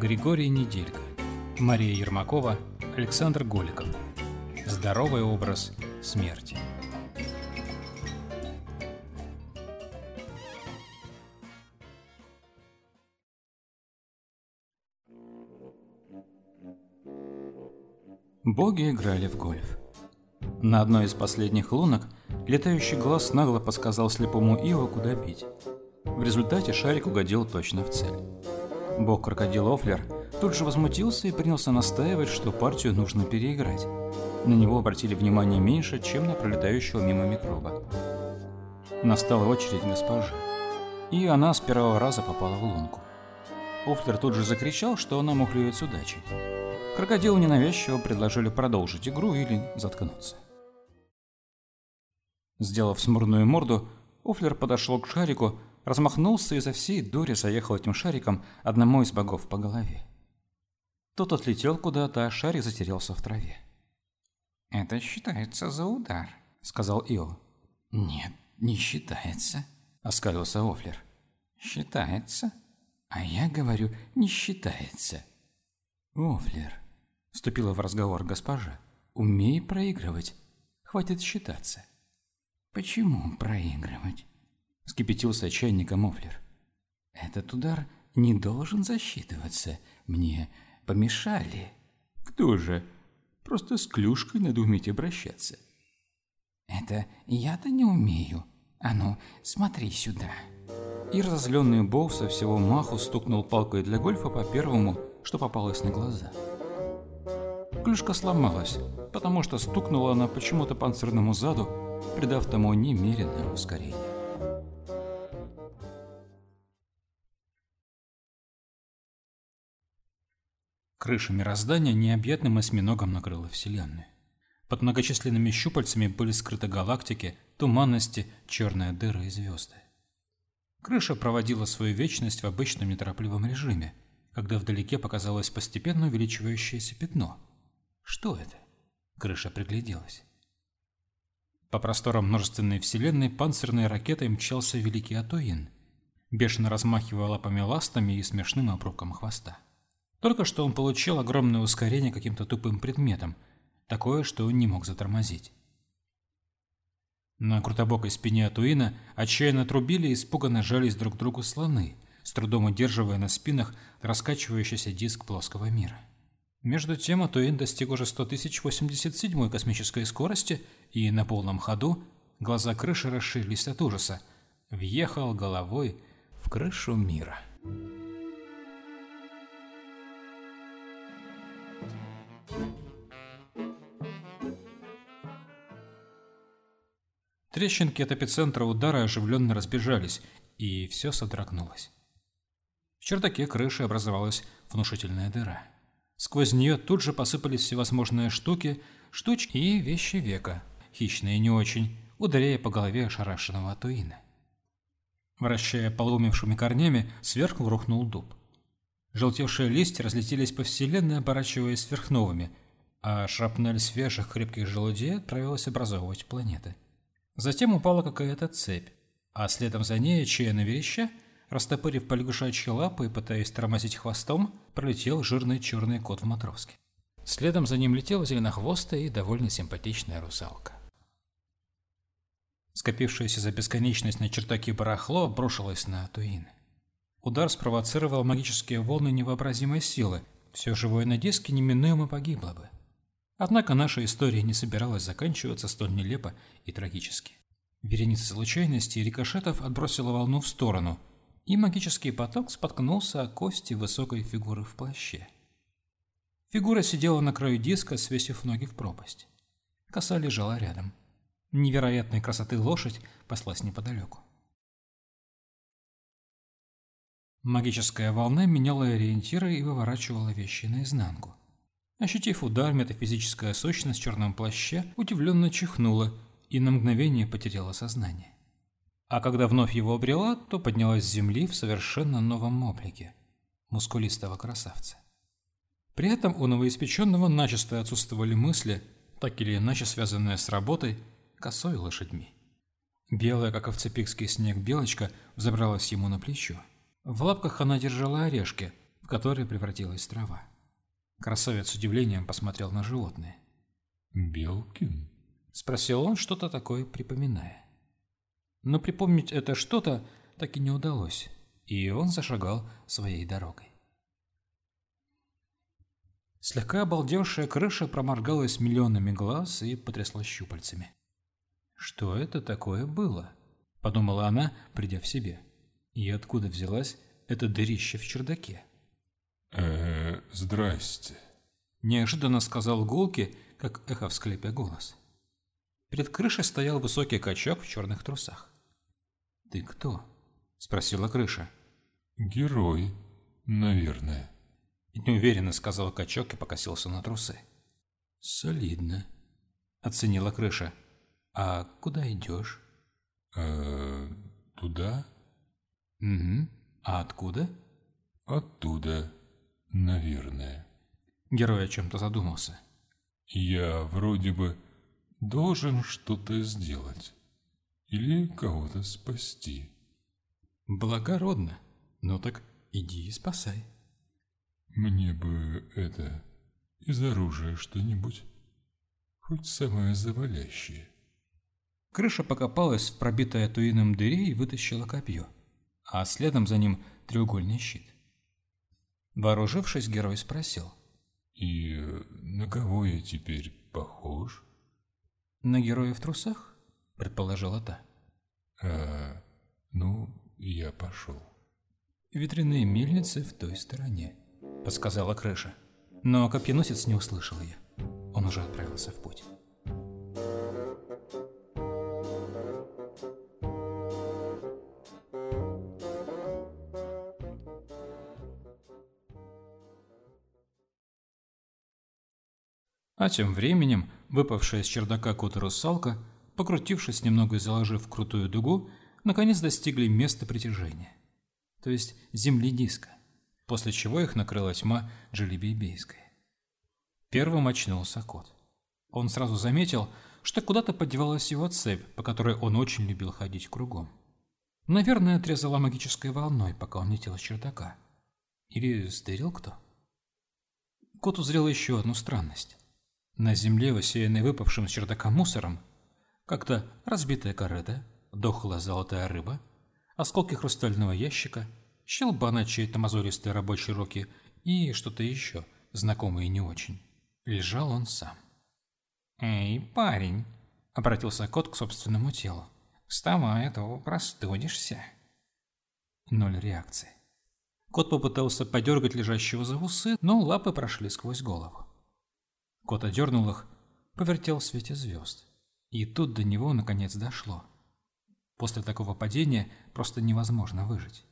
Григорий Неделько, Мария Ермакова, Александр Голиков. Здоровый образ смерти. Боги играли в гольф. На одной из последних лунок летающий глаз нагло подсказал слепому Ио, куда бить. В результате шарик угодил точно в цель. Бог крокодил Офлер тут же возмутился и принялся настаивать, что партию нужно переиграть. На него обратили внимание меньше, чем на пролетающего мимо микроба. Настала очередь госпожи. И она с первого раза попала в лунку. Офлер тут же закричал, что она мухлюет с удачей. Крокодилу ненавязчиво предложили продолжить игру или заткнуться. Сделав смурную морду, Офлер подошел к шарику, размахнулся и за всей дури заехал этим шариком одному из богов по голове. Тот отлетел куда-то, а шарик затерялся в траве. «Это считается за удар», — сказал Ио. «Нет, не считается», — оскалился Офлер. «Считается? А я говорю, не считается». «Офлер», — вступила в разговор госпожа, — «умей проигрывать. Хватит считаться». «Почему проигрывать?» — скипятился чайником Офлер. «Этот удар не должен засчитываться. Мне помешали». «Кто же? Просто с клюшкой надо уметь обращаться». «Это я-то не умею. А ну, смотри сюда». И разозленный Боу со всего маху стукнул палкой для гольфа по первому, что попалось на глаза. Клюшка сломалась, потому что стукнула она почему-то панцирному заду, придав тому немеренное ускорение. Крыша мироздания необъятным осьминогом накрыла Вселенную. Под многочисленными щупальцами были скрыты галактики, туманности, черная дыра и звезды. Крыша проводила свою вечность в обычном неторопливом режиме, когда вдалеке показалось постепенно увеличивающееся пятно. Что это? Крыша пригляделась. По просторам множественной вселенной панцирной ракетой мчался великий Атоин, бешено размахивая лапами ластами и смешным обрубком хвоста. Только что он получил огромное ускорение каким-то тупым предметом, такое, что он не мог затормозить. На крутобокой спине Атуина отчаянно трубили и испуганно жались друг к другу слоны, с трудом удерживая на спинах раскачивающийся диск плоского мира. Между тем Атуин достиг уже 100 087 космической скорости и на полном ходу, глаза крыши расширились от ужаса, въехал головой в крышу мира. Трещинки от эпицентра удара оживленно разбежались, и все содрогнулось. В чердаке крыши образовалась внушительная дыра. Сквозь нее тут же посыпались всевозможные штуки, штучки и вещи века, хищные не очень, ударяя по голове ошарашенного Атуина. Вращая полумевшими корнями, сверху рухнул дуб. Желтевшие листья разлетелись по вселенной, оборачиваясь сверхновыми, а шрапнель свежих крепких желудей отправилась образовывать планеты. Затем упала какая-то цепь, а следом за ней, чаянно вереща, растопырив полягушачьи лапы и пытаясь тормозить хвостом, пролетел жирный черный кот в матроске. Следом за ним летела зеленохвостая и довольно симпатичная русалка. Скопившееся за бесконечность на чертаке барахло обрушилось на Атуин. Удар спровоцировал магические волны невообразимой силы, все живое на диске неминуемо погибло бы. Однако наша история не собиралась заканчиваться столь нелепо и трагически. Вереница случайностей и рикошетов отбросила волну в сторону, и магический поток споткнулся о кости высокой фигуры в плаще. Фигура сидела на краю диска, свесив ноги в пропасть. Коса лежала рядом. Невероятной красоты лошадь паслась неподалеку. Магическая волна меняла ориентиры и выворачивала вещи наизнанку. Ощутив удар, метафизическая сущность в черном плаще удивленно чихнула и на мгновение потеряла сознание. А когда вновь его обрела, то поднялась с земли в совершенно новом облике – мускулистого красавца. При этом у новоиспеченного начисто отсутствовали мысли, так или иначе связанные с работой, косой лошадьми. Белая, как овцепикский снег, белочка взобралась ему на плечо. В лапках она держала орешки, в которой превратилась трава. Красавец с удивлением посмотрел на животное. «Белкин?» — спросил он, что-то такое припоминая. Но припомнить это что-то так и не удалось, и он зашагал своей дорогой. Слегка обалдевшая крыша проморгалась миллионами глаз и потрясла щупальцами. «Что это такое было?» – подумала она, придя в себе. «И откуда взялась эта дырище в чердаке?» «Э-э, здрасте», – неожиданно сказал Гулки, как эхо в склепе голос. Перед крышей стоял высокий качок в черных трусах. «Ты кто?» – спросила крыша. «Герой, наверное». Неуверенно сказал качок и покосился на трусы. «Солидно», – оценила крыша. «А куда идешь?» «Э, туда?» «Угу. А откуда?» «Оттуда, наверное». Герой о чем-то задумался. «Я вроде бы должен что-то сделать. Или кого-то спасти». «Благородно. Ну так иди и спасай». «Мне бы это... из оружия что-нибудь. Хоть самое завалящее». Крыша покопалась в пробитой туином дыре и вытащила копье, а следом за ним треугольный щит. Вооружившись, герой спросил. «И на кого я теперь похож?» «На героя в трусах?» – предположила та. «А, ну, я пошел». «Ветряные мельницы в той стороне», – подсказала крыша. Но копьеносец не услышал ее. Он уже отправился в путь. А тем временем выпавшая из чердака кот и русалка, покрутившись немного и заложив крутую дугу, наконец достигли места притяжения, то есть земли диска, после чего их накрыла тьма Желебейбейской. Первым очнулся кот. Он сразу заметил, что куда-то подевалась его цепь, по которой он очень любил ходить кругом. Наверное, отрезала магической волной, пока он летел с чердака. Или стырил кто? Кот узрел еще одну странность. На земле, усеянной выпавшим с чердака мусором, как-то разбитая корыта, дохлая золотая рыба, осколки хрустального ящика, щелба на чьей-то мозолистой рабочей руки и что-то еще, знакомое не очень. Лежал он сам. «Эй, парень!» — обратился кот к собственному телу. «Вставай, а то простудишься». Ноль реакции. Кот попытался подергать лежащего за усы, но лапы прошли сквозь голову. Кот одернул их, повертел в свете звезд. И тут до него наконец дошло. После такого падения просто невозможно выжить.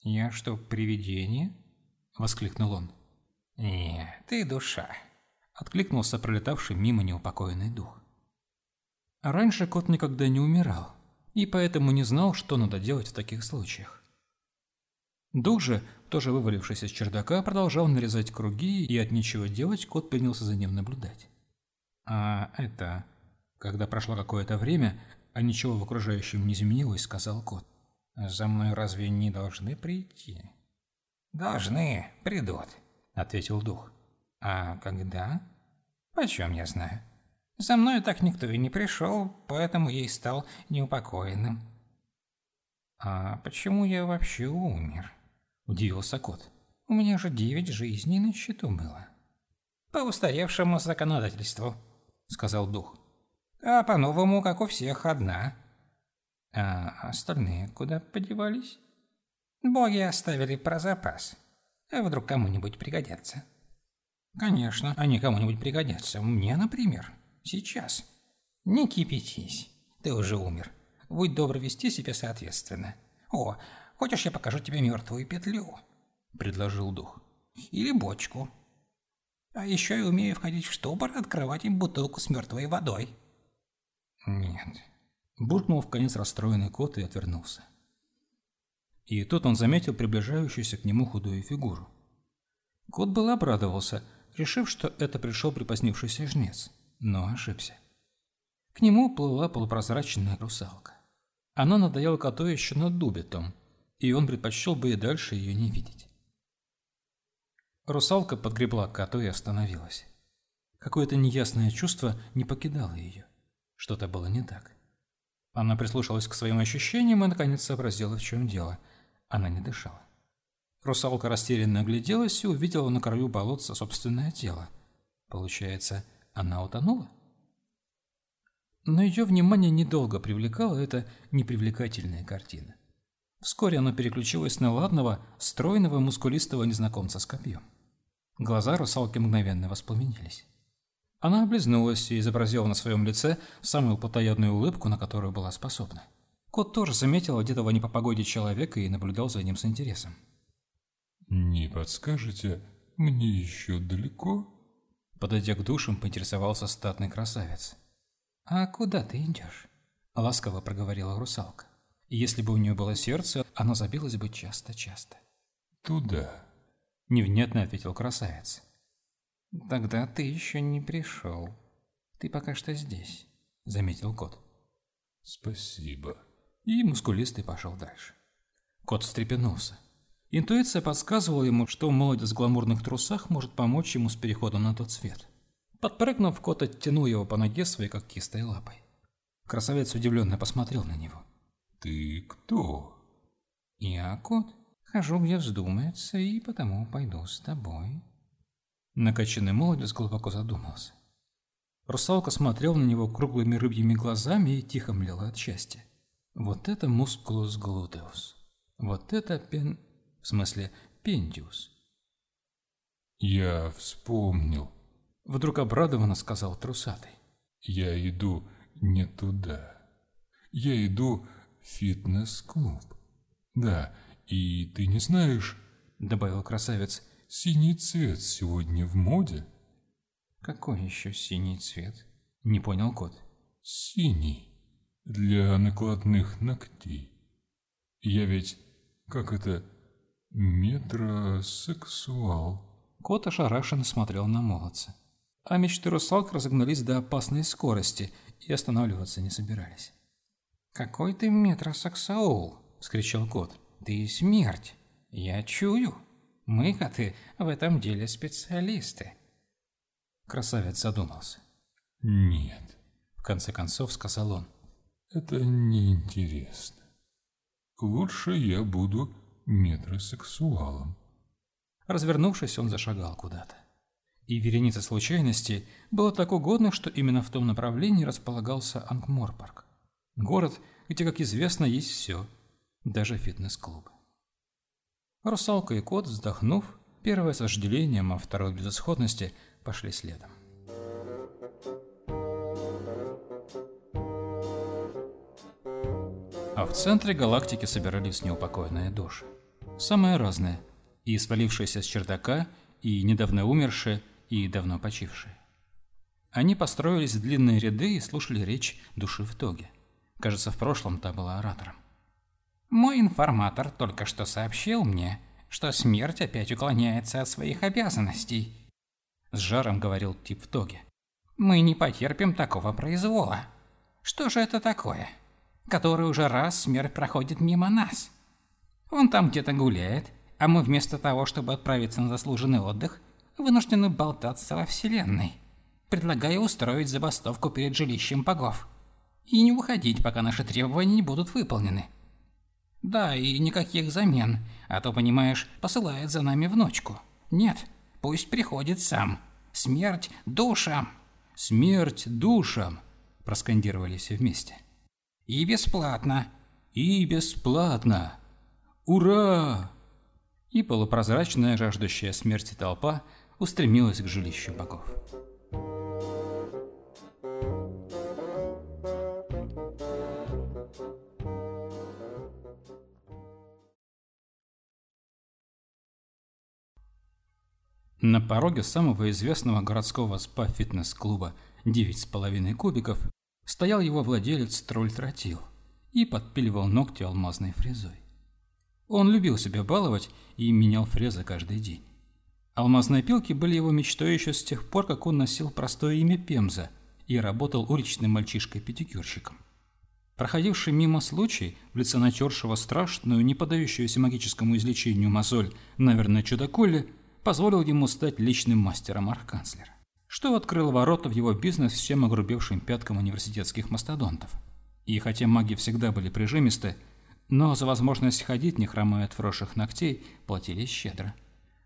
«Я что, привидение?» — воскликнул он. «Не, ты душа», — откликнулся пролетавший мимо неупокоенный дух. Раньше кот никогда не умирал, и поэтому не знал, что надо делать в таких случаях. Дух же, тоже вывалившись из чердака, продолжал нарезать круги, и от нечего делать кот принялся за ним наблюдать. А это... Когда прошло какое-то время, а ничего в окружающем не изменилось, сказал кот. «За мной разве не должны прийти?» «Должны, придут», — ответил дух. «А когда?» «Почем я знаю?» «За мной так никто и не пришел, поэтому я и стал неупокоенным». «А почему я вообще умер?» – удивился кот. «У меня же девять жизней на счету было». «По устаревшему законодательству», – сказал дух. «А по-новому, как у всех, одна». «А остальные куда подевались?» «Боги оставили про запас. А вдруг кому-нибудь пригодятся?» «Конечно, они кому-нибудь пригодятся. Мне, например. Сейчас». «Не кипятись. Ты уже умер. Будь добр вести себя соответственно. О, Хочешь, я покажу тебе мертвую петлю?» — предложил дух. «Или бочку. А еще я умею входить в штопор и открывать им бутылку с мертвой водой». «Нет», — буркнул в конец расстроенный кот и отвернулся. И тут он заметил приближающуюся к нему худую фигуру. Кот был обрадовался, решив, что это пришел припозднившийся жнец, но ошибся. К нему плыла полупрозрачная русалка. Она надоела коту еще на дубе том, и он предпочел бы и дальше ее не видеть. Русалка подгребла к коту и остановилась. Какое-то неясное чувство не покидало ее. Что-то было не так. Она прислушалась к своим ощущениям и, наконец, сообразила, в чем дело. Она не дышала. Русалка растерянно огляделась и увидела на краю болотца собственное тело. Получается, она утонула? Но ее внимание недолго привлекала эта непривлекательная картина. Вскоре оно переключилось на ладного, стройного, мускулистого незнакомца с копьем. Глаза русалки мгновенно воспламенились. Она облизнулась и изобразила на своем лице самую плотоядную улыбку, на которую была способна. Кот тоже заметил одетого не по погоде человека и наблюдал за ним с интересом. «Не подскажете, мне еще далеко?» Подойдя к душам, поинтересовался статный красавец. «А куда ты идешь?» – ласково проговорила русалка. И если бы у нее было сердце, оно забилось бы часто-часто. «Туда», – невнятно ответил красавец. «Тогда ты еще не пришел. Ты пока что здесь», – заметил кот. «Спасибо». И мускулистый пошел дальше. Кот встрепенулся. Интуиция подсказывала ему, что молодец в гламурных трусах может помочь ему с переходом на тот свет. Подпрыгнув, кот оттянул его по ноге своей когтистой лапой. Красавец удивленно посмотрел на него. «Ты кто?» «Я кот. Хожу, где вздумается, и потому пойду с тобой». Накачанный молодец глубоко задумался. Русалка смотрел на него круглыми рыбьими глазами и тихо млела от счастья. Вот это мускулус глутеус. Вот это пен... в смысле пендиус. «Я вспомнил», — вдруг обрадованно сказал трусатый. «Я иду не туда. Я иду фитнес-клуб. Да, и ты не знаешь...» — добавил красавец — Синий цвет сегодня в моде? Какой еще синий цвет? Не понял кот. Синий. Для накладных ногтей. Я ведь, как это, метросексуал. Кот ошарашенно смотрел на молодца. А мечты русалок разогнались до опасной скорости и останавливаться не собирались. «Какой ты метросексуал!» — вскричал кот. «Ты смерть! Я чую!» Мы, коты, в этом деле специалисты. Красавец задумался. Нет, в конце концов сказал он. Это неинтересно. Лучше я буду метросексуалом. Развернувшись, он зашагал куда-то. И вереница случайностей было так угодно, что именно в том направлении располагался Ангморпарк. Город, где, как известно, есть все, даже фитнес-клубы. Русалка и кот, вздохнув, первое с вожделением, а второе без исходности, пошли следом. А в центре галактики собирались неупокоенные души. Самые разные. И свалившиеся с чердака, и недавно умершие, и давно почившие. Они построились в длинные ряды и слушали речь души в тоге. Кажется, в прошлом та была оратором. Мой информатор только что сообщил мне, что смерть опять уклоняется от своих обязанностей. С жаром говорил тип в тоге. Мы не потерпим такого произвола. Что же это такое? Который уже раз смерть проходит мимо нас. Он там где-то гуляет, а мы вместо того, чтобы отправиться на заслуженный отдых, вынуждены болтаться во Вселенной. Предлагаю устроить забастовку перед жилищем богов. И не уходить, пока наши требования не будут выполнены. Да, и никаких замен, а то, понимаешь, посылает за нами внучку. Нет, пусть приходит сам. Смерть душам. Смерть душам, проскандировали все вместе. И бесплатно. И бесплатно. Ура! И полупрозрачная, жаждущая смерти толпа устремилась к жилищу богов. На пороге самого известного городского спа-фитнес-клуба «Девять с половиной кубиков» стоял его владелец Тролль Тротил и подпиливал ногти алмазной фрезой. Он любил себя баловать и менял фрезы каждый день. Алмазные пилки были его мечтой еще с тех пор, как он носил простое имя Пемза и работал уличным мальчишкой-педикюрщиком. Проходивший мимо случай, в лице натершего страшную, не поддающуюся магическому излечению мозоль, наверное, чудаколи, позволил ему стать личным мастером архканцлера, что открыло ворота в его бизнес всем огрубевшим пяткам университетских мастодонтов. И хотя маги всегда были прижимисты, но за возможность ходить, не хромая от вросших ногтей, платили щедро.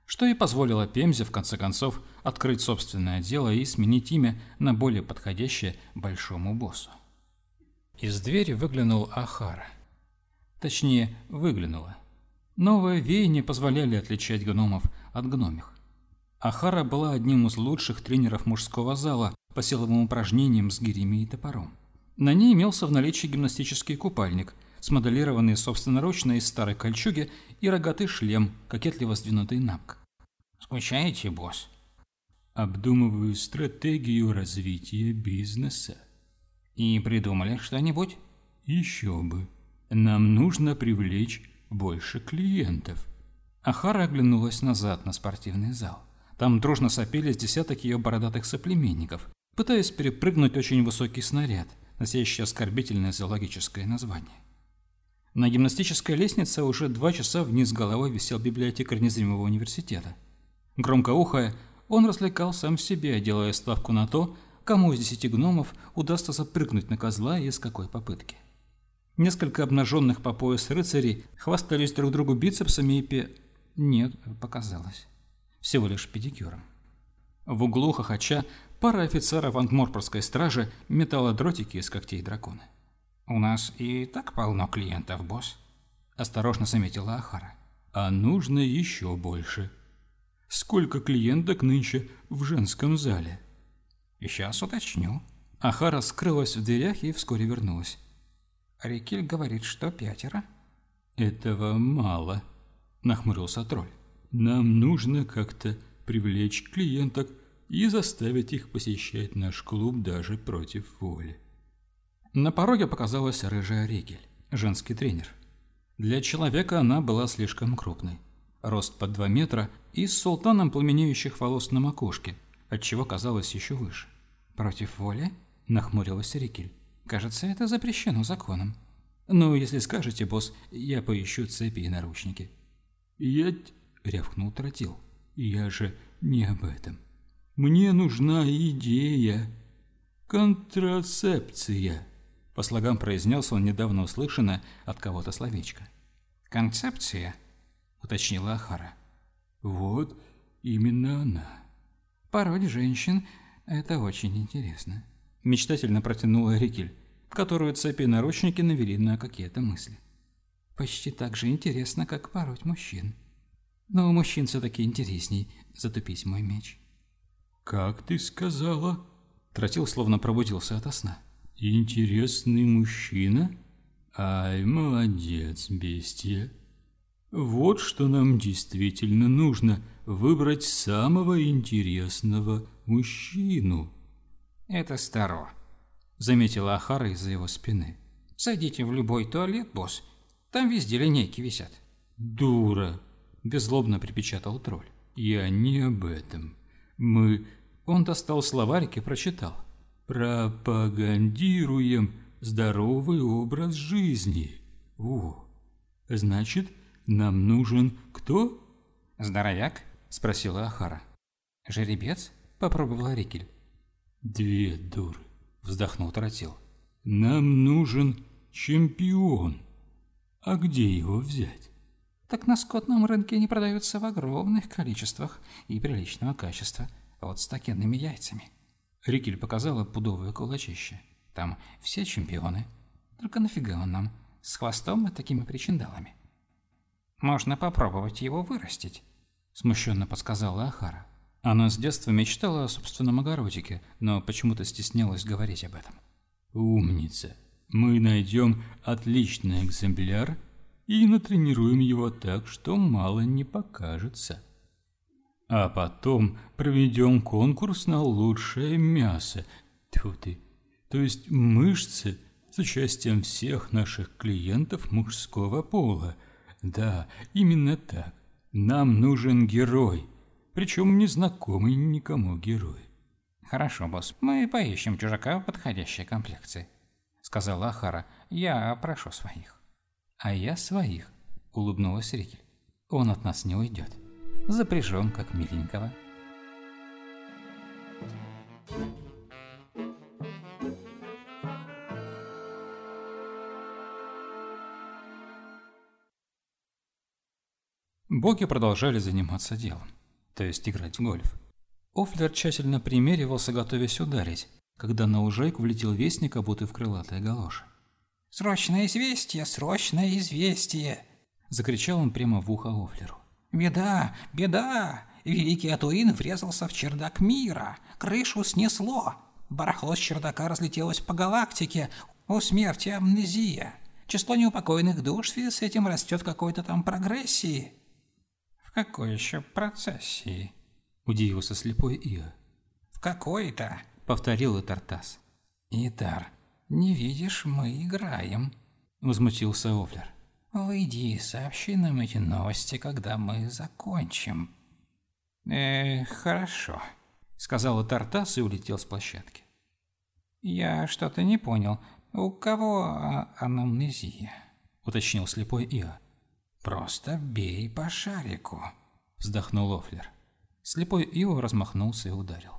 Что и позволило Пемзе, в конце концов, открыть собственное дело и сменить имя на более подходящее большому боссу. Из двери выглянул Ахара. Точнее, выглянула. Новые веяния позволяли отличать гномов от гномих. Ахара была одним из лучших тренеров мужского зала по силовым упражнениям с гирями и топором. На ней имелся в наличии гимнастический купальник, смоделированный собственноручно из старой кольчуги и рогатый шлем, кокетливо сдвинутый на бок. «Скучаете, босс?» «Обдумываю стратегию развития бизнеса». «И придумали что-нибудь?» «Еще бы. Нам нужно привлечь больше клиентов». Ахара оглянулась назад на спортивный зал. Там дружно сопели десяток ее бородатых соплеменников, пытаясь перепрыгнуть очень высокий снаряд, носящий оскорбительное зоологическое название. На гимнастической лестнице уже два часа вниз головой висел библиотекарь незримого университета. Громко ухая, он развлекал сам себе, делая ставку на то, кому из десяти гномов удастся запрыгнуть на козла и с какой попытки. Несколько обнаженных по пояс рыцарей хвастались друг другу бицепсами и пе... Нет, показалось. Всего лишь педикюром. В углу хохоча пара офицеров ангморпорской стражи метала дротики из когтей дракона. «У нас и так полно клиентов, босс», – осторожно заметила Ахара. «А нужно еще больше. Сколько клиенток нынче в женском зале?» «Сейчас уточню». Ахара скрылась в дверях и вскоре вернулась. Рикель говорит, что пятеро. «Этого мало», – нахмурился тролль. «Нам нужно как-то привлечь клиенток и заставить их посещать наш клуб даже против воли». На пороге показалась рыжая Ригель, женский тренер. Для человека она была слишком крупной. Рост под 2 метра и с султаном пламенеющих волос на макушке, отчего казалось еще выше. «Против воли?» – нахмурилась Рикель. «Кажется, это запрещено законом». «Ну, если скажете, босс, я поищу цепи и наручники». «Я...» — рявкнул Тротил. «Я же не об этом. Мне нужна идея. Контрацепция». По слогам произнес он недавно услышанное от кого-то словечко. «Концепция?» — уточнила Ахара. «Вот именно она». «Пороть женщин — это очень интересно», — мечтательно протянула Рикель, которую цепи и наручники навели на какие-то мысли. Почти так же интересно, как пороть мужчин. Но у мужчин все-таки интересней затупить мой меч. «Как ты сказала?» Тротил словно пробудился ото сна. «Интересный мужчина? Ай, молодец, бестия. Вот что нам действительно нужно – выбрать самого интересного мужчину». «Это старо», – заметила Ахара из-за его спины. «Сойдите в любой туалет, босс, там везде линейки висят. Дура, беззлобно припечатал тролль. Я не об этом. Мы... Он достал словарик и прочитал. Пропагандируем здоровый образ жизни. О, значит, нам нужен кто? Здоровяк? Спросила Ахара. Жеребец? Попробовала Рикель. Две дуры, вздохнул Тротил. Нам нужен чемпион. А где его взять? Так на скотном рынке не продаются в огромных количествах и приличного качества, вот с такими яйцами. Рикель показала пудовое кулачище. Там все чемпионы. Только нафига он нам? С хвостом и такими причиндалами. Можно попробовать его вырастить, смущенно подсказала Ахара. Она с детства мечтала о собственном огородике, но почему-то стеснялась говорить об этом. Умница, мы найдем отличный экземпляр и натренируем его так, что мало не покажется. А потом проведем конкурс на лучшее мясо. Тьфу ты. То есть мышцы с участием всех наших клиентов мужского пола. Да, именно так. Нам нужен герой. Причем незнакомый никому герой. Хорошо, босс. Мы поищем чужака в подходящей комплекции сказала Ахара. «Я прошу своих». «А я своих», — улыбнулась Рикель. «Он от нас не уйдет». запряжен как миленького. Боги продолжали заниматься делом, то есть играть в гольф. Офлер тщательно примеривался, готовясь ударить, когда на лужайку влетел вестник, обутый в крылатые галоши. «Срочное известие! Срочное известие!» – закричал он прямо в ухо Офлеру. «Беда! Беда! Великий Атуин врезался в чердак мира! Крышу снесло! Барахло с чердака разлетелось по галактике! У смерти амнезия! Число неупокоенных душ в связи с этим растет какой-то там прогрессии!» «В какой еще процессии?» – удивился слепой Ио. «В какой-то», – повторил Тартас. «Итар, не видишь, мы играем», – возмутился Офлер. «Выйди и сообщи нам эти новости, когда мы закончим». «Э, хорошо», – сказал Тартас и улетел с площадки. «Я что-то не понял. У кого а анамнезия?» – уточнил слепой Ио. «Просто бей по шарику», – вздохнул Офлер. Слепой Ио размахнулся и ударил.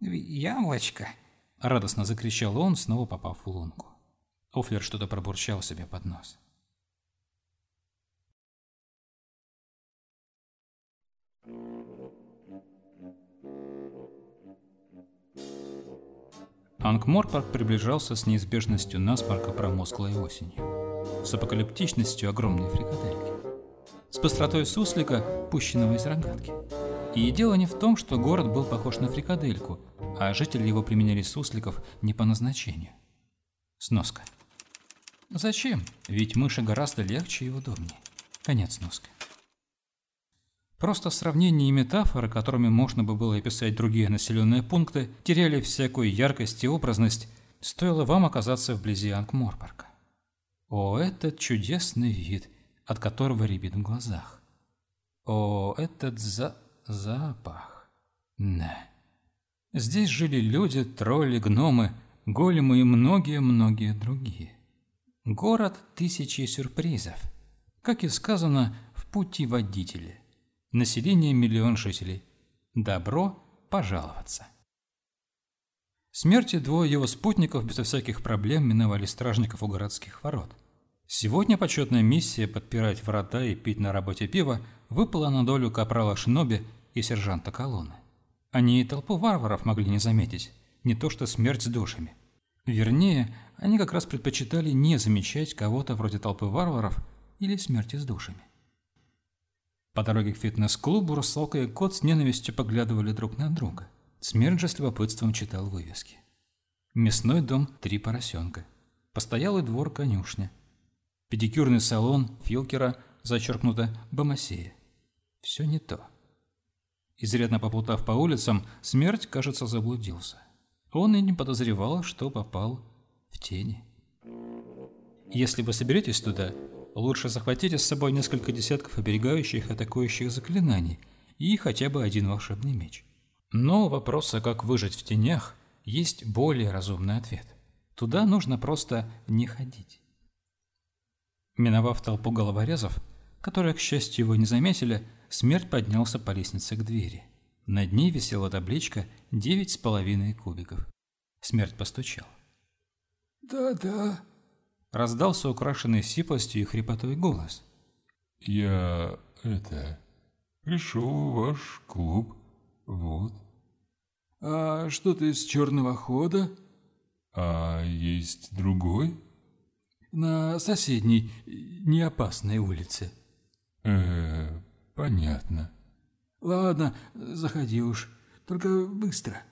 «Яблочко!» – радостно закричал он, снова попав в лунку. Офлер что-то пробурчал себе под нос. Ангморпарк приближался с неизбежностью насморка промозглой осенью, с апокалиптичностью огромной фрикадельки с быстротой суслика, пущенного из рогатки. И дело не в том, что город был похож на фрикадельку, а жители его применяли сусликов не по назначению. Сноска. Зачем? Ведь мыши гораздо легче и удобнее. Конец сноски. Просто сравнения и метафоры, которыми можно бы было описать другие населенные пункты, теряли всякую яркость и образность, стоило вам оказаться вблизи Ангморпарка. О, этот чудесный вид – от которого рябит в глазах. О, этот за... запах. Да. Здесь жили люди, тролли, гномы, големы и многие-многие другие. Город тысячи сюрпризов. Как и сказано, в пути водители. Население миллион жителей. Добро пожаловаться. Смерти двое его спутников безо всяких проблем миновали стражников у городских ворот – Сегодня почетная миссия подпирать врата и пить на работе пиво выпала на долю капрала Шиноби и сержанта колонны. Они и толпу варваров могли не заметить, не то что смерть с душами. Вернее, они как раз предпочитали не замечать кого-то вроде толпы варваров или смерти с душами. По дороге к фитнес-клубу Русалка и Кот с ненавистью поглядывали друг на друга. Смерть же с любопытством читал вывески. Мясной дом «Три поросенка». Постоялый двор конюшня. Педикюрный салон Филкера, зачеркнуто Бомасея. Все не то. Изрядно поплутав по улицам, смерть, кажется, заблудился. Он и не подозревал, что попал в тени. Если вы соберетесь туда, лучше захватите с собой несколько десятков оберегающих атакующих заклинаний и хотя бы один волшебный меч. Но вопроса, как выжить в тенях, есть более разумный ответ. Туда нужно просто не ходить. Миновав толпу головорезов, которые, к счастью, его не заметили, смерть поднялся по лестнице к двери. Над ней висела табличка «Девять с половиной кубиков». Смерть постучал. «Да-да», — раздался украшенный сиплостью и хрипотой голос. «Я... это... пришел в ваш клуб, вот». «А что ты с черного хода?» «А есть другой?» На соседней, неопасной улице. Э, понятно. Ладно, заходи уж, только быстро.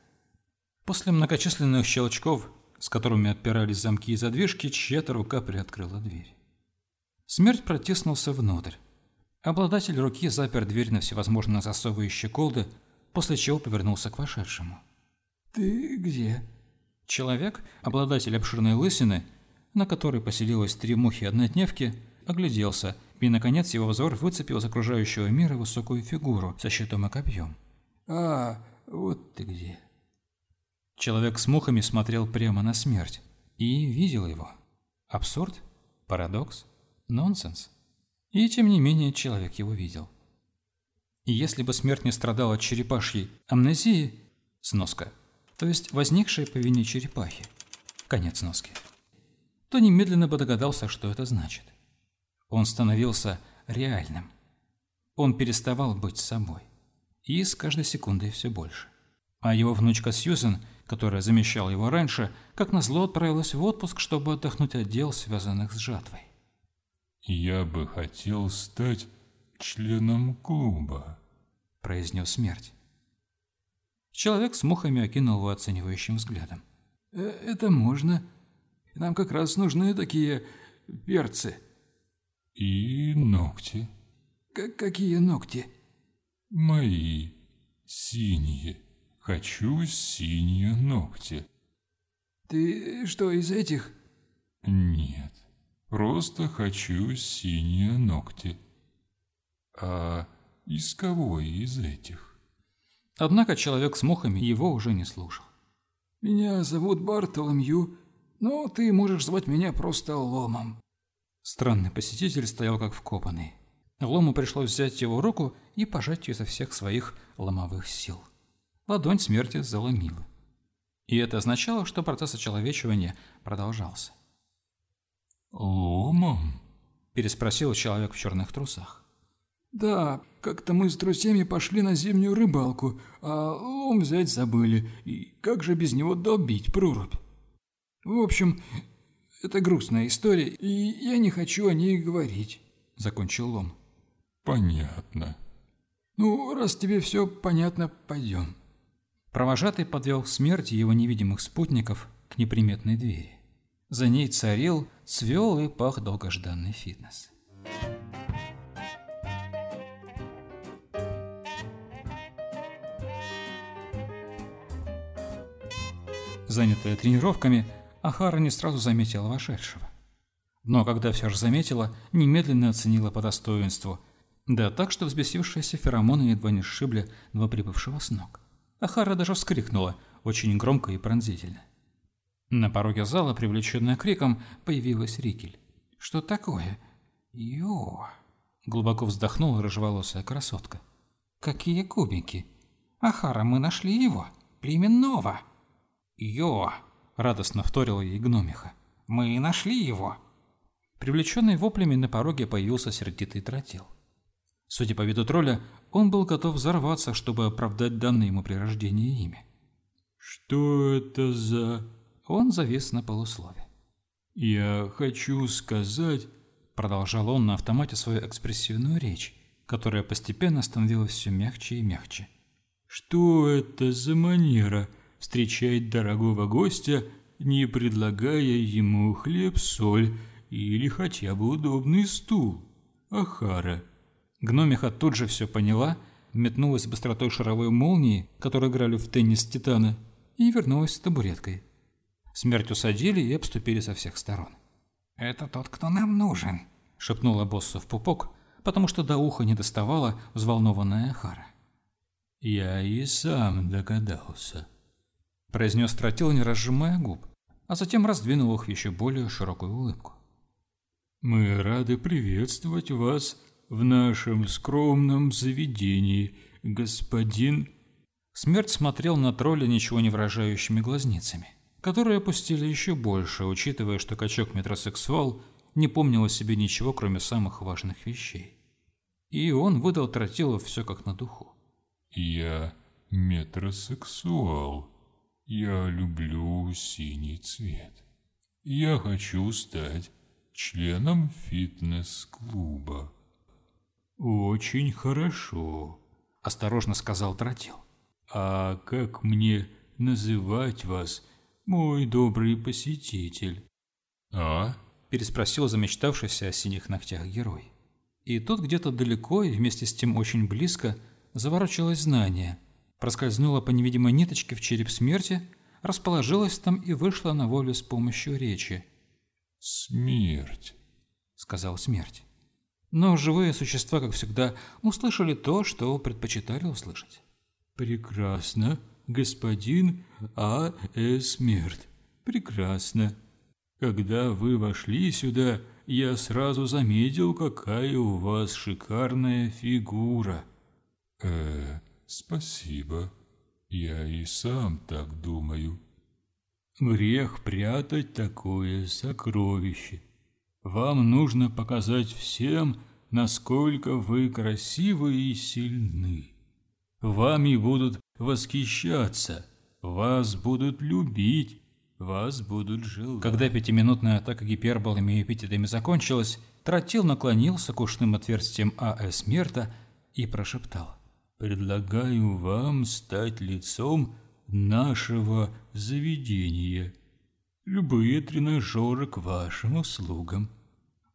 После многочисленных щелчков, с которыми отпирались замки и задвижки, чья-то рука приоткрыла дверь. Смерть протиснулся внутрь. Обладатель руки запер дверь на всевозможные засовы и щеколды, после чего повернулся к вошедшему. «Ты где?» Человек, обладатель обширной лысины, на которой поселилось три мухи-однодневки, огляделся, и, наконец, его взор выцепил из окружающего мира высокую фигуру со щитом и копьем. «А, вот ты где!» Человек с мухами смотрел прямо на смерть и видел его. Абсурд? Парадокс? Нонсенс? И, тем не менее, человек его видел. И если бы смерть не страдала от черепашьей амнезии, сноска, то есть возникшей по вине черепахи, конец сноски, то немедленно бы догадался, что это значит. Он становился реальным. Он переставал быть собой. И с каждой секундой все больше. А его внучка Сьюзен, которая замещала его раньше, как назло отправилась в отпуск, чтобы отдохнуть от дел, связанных с жатвой. «Я бы хотел стать членом клуба», — произнес смерть. Человек с мухами окинул его оценивающим взглядом. «Э, «Это можно. Нам как раз нужны такие перцы». «И ногти». К «Какие ногти?» «Мои. Синие. Хочу синие ногти». «Ты что, из этих?» «Нет. Просто хочу синие ногти». «А из кого из этих?» Однако человек с мухами его уже не слушал. «Меня зовут Бартоломью, но ты можешь звать меня просто Ломом». Странный посетитель стоял как вкопанный. Лому пришлось взять его руку и пожать ее изо всех своих ломовых сил. Ладонь смерти заломила. И это означало, что процесс очеловечивания продолжался. «Ломом?» – переспросил человек в черных трусах. «Да, как-то мы с друзьями пошли на зимнюю рыбалку, а лом взять забыли, и как же без него долбить прорубь? В общем, это грустная история, и я не хочу о ней говорить», – закончил лом. «Понятно». «Ну, раз тебе все понятно, пойдем». Провожатый подвел смерти его невидимых спутников к неприметной двери. За ней царил, цвел и пах долгожданный фитнес. Занятая тренировками, Ахара не сразу заметила вошедшего. Но когда все же заметила, немедленно оценила по достоинству. Да так, что взбесившиеся феромоны едва не сшибли новоприбывшего с ног. Ахара даже вскрикнула, очень громко и пронзительно. На пороге зала, привлеченная криком, появилась Рикель. «Что такое?» «Ё!» Глубоко вздохнула рыжеволосая красотка. «Какие кубики!» «Ахара, мы нашли его! Племенного!» «Ё!» Радостно вторила ей гномиха. «Мы нашли его!» Привлеченный воплями на пороге появился сердитый тротил. Судя по виду тролля, он был готов взорваться, чтобы оправдать данное ему при рождении имя. «Что это за...» Он завис на полуслове. «Я хочу сказать...» Продолжал он на автомате свою экспрессивную речь, которая постепенно становилась все мягче и мягче. «Что это за манера встречать дорогого гостя, не предлагая ему хлеб-соль или хотя бы удобный стул. Ахара. Гномиха тут же все поняла, метнулась быстротой шаровой молнии, которую играли в теннис Титана, и вернулась с табуреткой. Смерть усадили и обступили со всех сторон. «Это тот, кто нам нужен», — шепнула боссу в пупок, потому что до уха не доставала взволнованная Ахара. «Я и сам догадался», произнес тротил, не разжимая губ, а затем раздвинул их в еще более широкую улыбку. «Мы рады приветствовать вас в нашем скромном заведении, господин...» Смерть смотрел на тролля ничего не выражающими глазницами, которые опустили еще больше, учитывая, что качок-метросексуал не помнил о себе ничего, кроме самых важных вещей. И он выдал тротилу все как на духу. «Я метросексуал», я люблю синий цвет. Я хочу стать членом фитнес-клуба. Очень хорошо, осторожно сказал Тротил. А как мне называть вас, мой добрый посетитель? А? переспросил замечтавшийся о синих ногтях герой. И тут где-то далеко и вместе с тем очень близко заворочилось знание – проскользнула по невидимой ниточке в череп смерти, расположилась там и вышла на волю с помощью речи. «Смерть», — сказал смерть. Но живые существа, как всегда, услышали то, что предпочитали услышать. «Прекрасно, господин А. Э. Смерть. Прекрасно. Когда вы вошли сюда, я сразу заметил, какая у вас шикарная фигура. Э, спасибо. Я и сам так думаю. Грех прятать такое сокровище. Вам нужно показать всем, насколько вы красивы и сильны. Вами будут восхищаться, вас будут любить, вас будут желать. Когда пятиминутная атака гиперболами и эпитетами закончилась, Тротил наклонился к ушным отверстиям А.С. Мерта и прошептал. «Предлагаю вам стать лицом нашего заведения. Любые тренажеры к вашим услугам.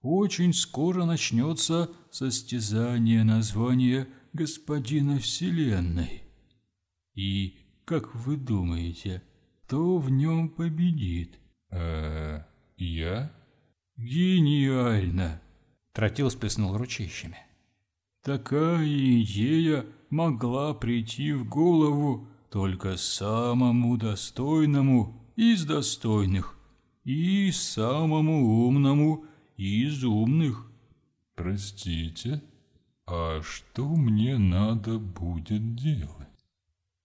Очень скоро начнется состязание названия господина Вселенной. И, как вы думаете, кто в нем победит? Э, я? Гениально! Тротил сплеснул ручищами. Такая идея могла прийти в голову только самому достойному из достойных и самому умному из умных. Простите, а что мне надо будет делать?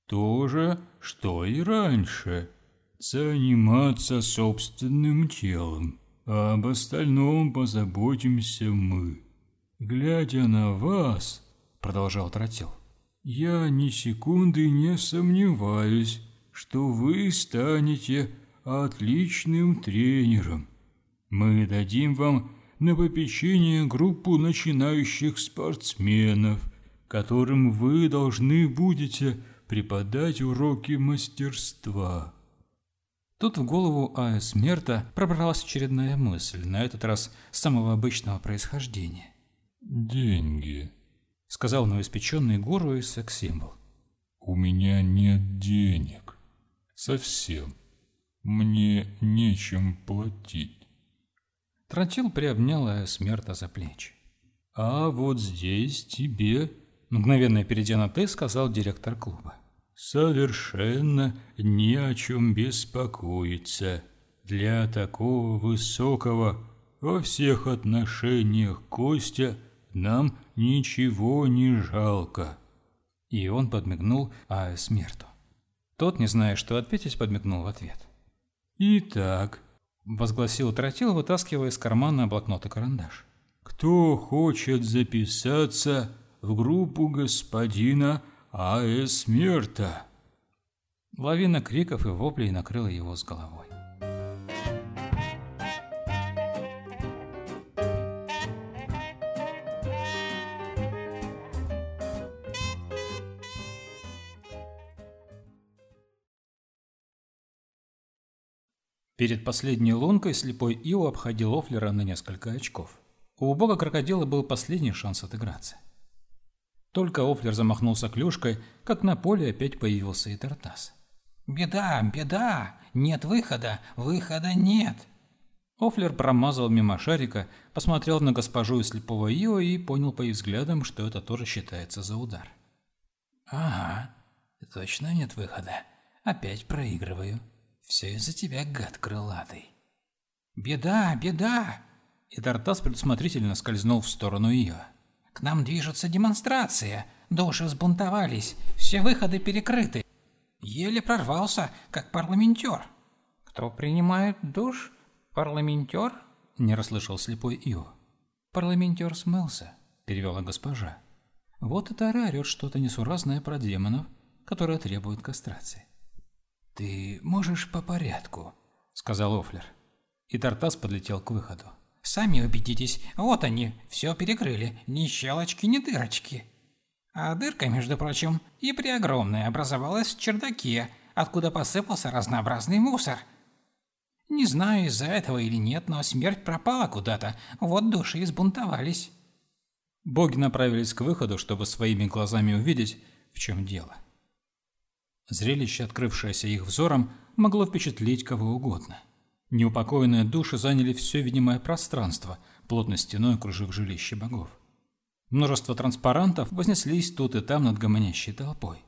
То же, что и раньше. Заниматься собственным телом, а об остальном позаботимся мы. Глядя на вас, продолжал Тротил, я ни секунды не сомневаюсь, что вы станете отличным тренером. Мы дадим вам на попечение группу начинающих спортсменов, которым вы должны будете преподать уроки мастерства. Тут в голову А.С. Мерта пробралась очередная мысль, на этот раз самого обычного происхождения. «Деньги», — сказал новоиспеченный гуру и секс-символ. «У меня нет денег. Совсем. Мне нечем платить. Тротил приобнял смерта за плечи. «А вот здесь тебе...» Мгновенно перейдя на «ты», сказал директор клуба. «Совершенно ни о чем беспокоиться. Для такого высокого во всех отношениях Костя нам ничего не жалко». И он подмигнул А. Смерту. Тот, не зная, что ответить, подмигнул в ответ. «Итак, возгласил Тротил, вытаскивая из кармана блокнот и карандаш. «Кто хочет записаться в группу господина А.С. Мерта?» Лавина криков и воплей накрыла его с головой. Перед последней лункой слепой Ио обходил Офлера на несколько очков. У бога крокодила был последний шанс отыграться. Только Офлер замахнулся клюшкой, как на поле опять появился и Тартас. «Беда, беда! Нет выхода! Выхода нет!» Офлер промазал мимо шарика, посмотрел на госпожу из слепого Ио и понял по их взглядам, что это тоже считается за удар. «Ага, точно нет выхода. Опять проигрываю». Все из-за тебя, гад крылатый. Беда, беда! И Тартас предусмотрительно скользнул в сторону ее. К нам движется демонстрация. Души взбунтовались, все выходы перекрыты. Еле прорвался, как парламентер. Кто принимает душ? Парламентер? Не расслышал слепой Ио. Парламентер смылся, перевела госпожа. Вот это орет что-то несуразное про демонов, которые требуют кастрации. «Ты можешь по порядку», — сказал Офлер. И Тартас подлетел к выходу. «Сами убедитесь, вот они, все перекрыли, ни щелочки, ни дырочки». А дырка, между прочим, и преогромная образовалась в чердаке, откуда посыпался разнообразный мусор. Не знаю, из-за этого или нет, но смерть пропала куда-то, вот души и сбунтовались. Боги направились к выходу, чтобы своими глазами увидеть, в чем дело. Зрелище, открывшееся их взором, могло впечатлить кого угодно. Неупокоенные души заняли все видимое пространство, плотно стеной окружив жилище богов. Множество транспарантов вознеслись тут и там над гомонящей толпой.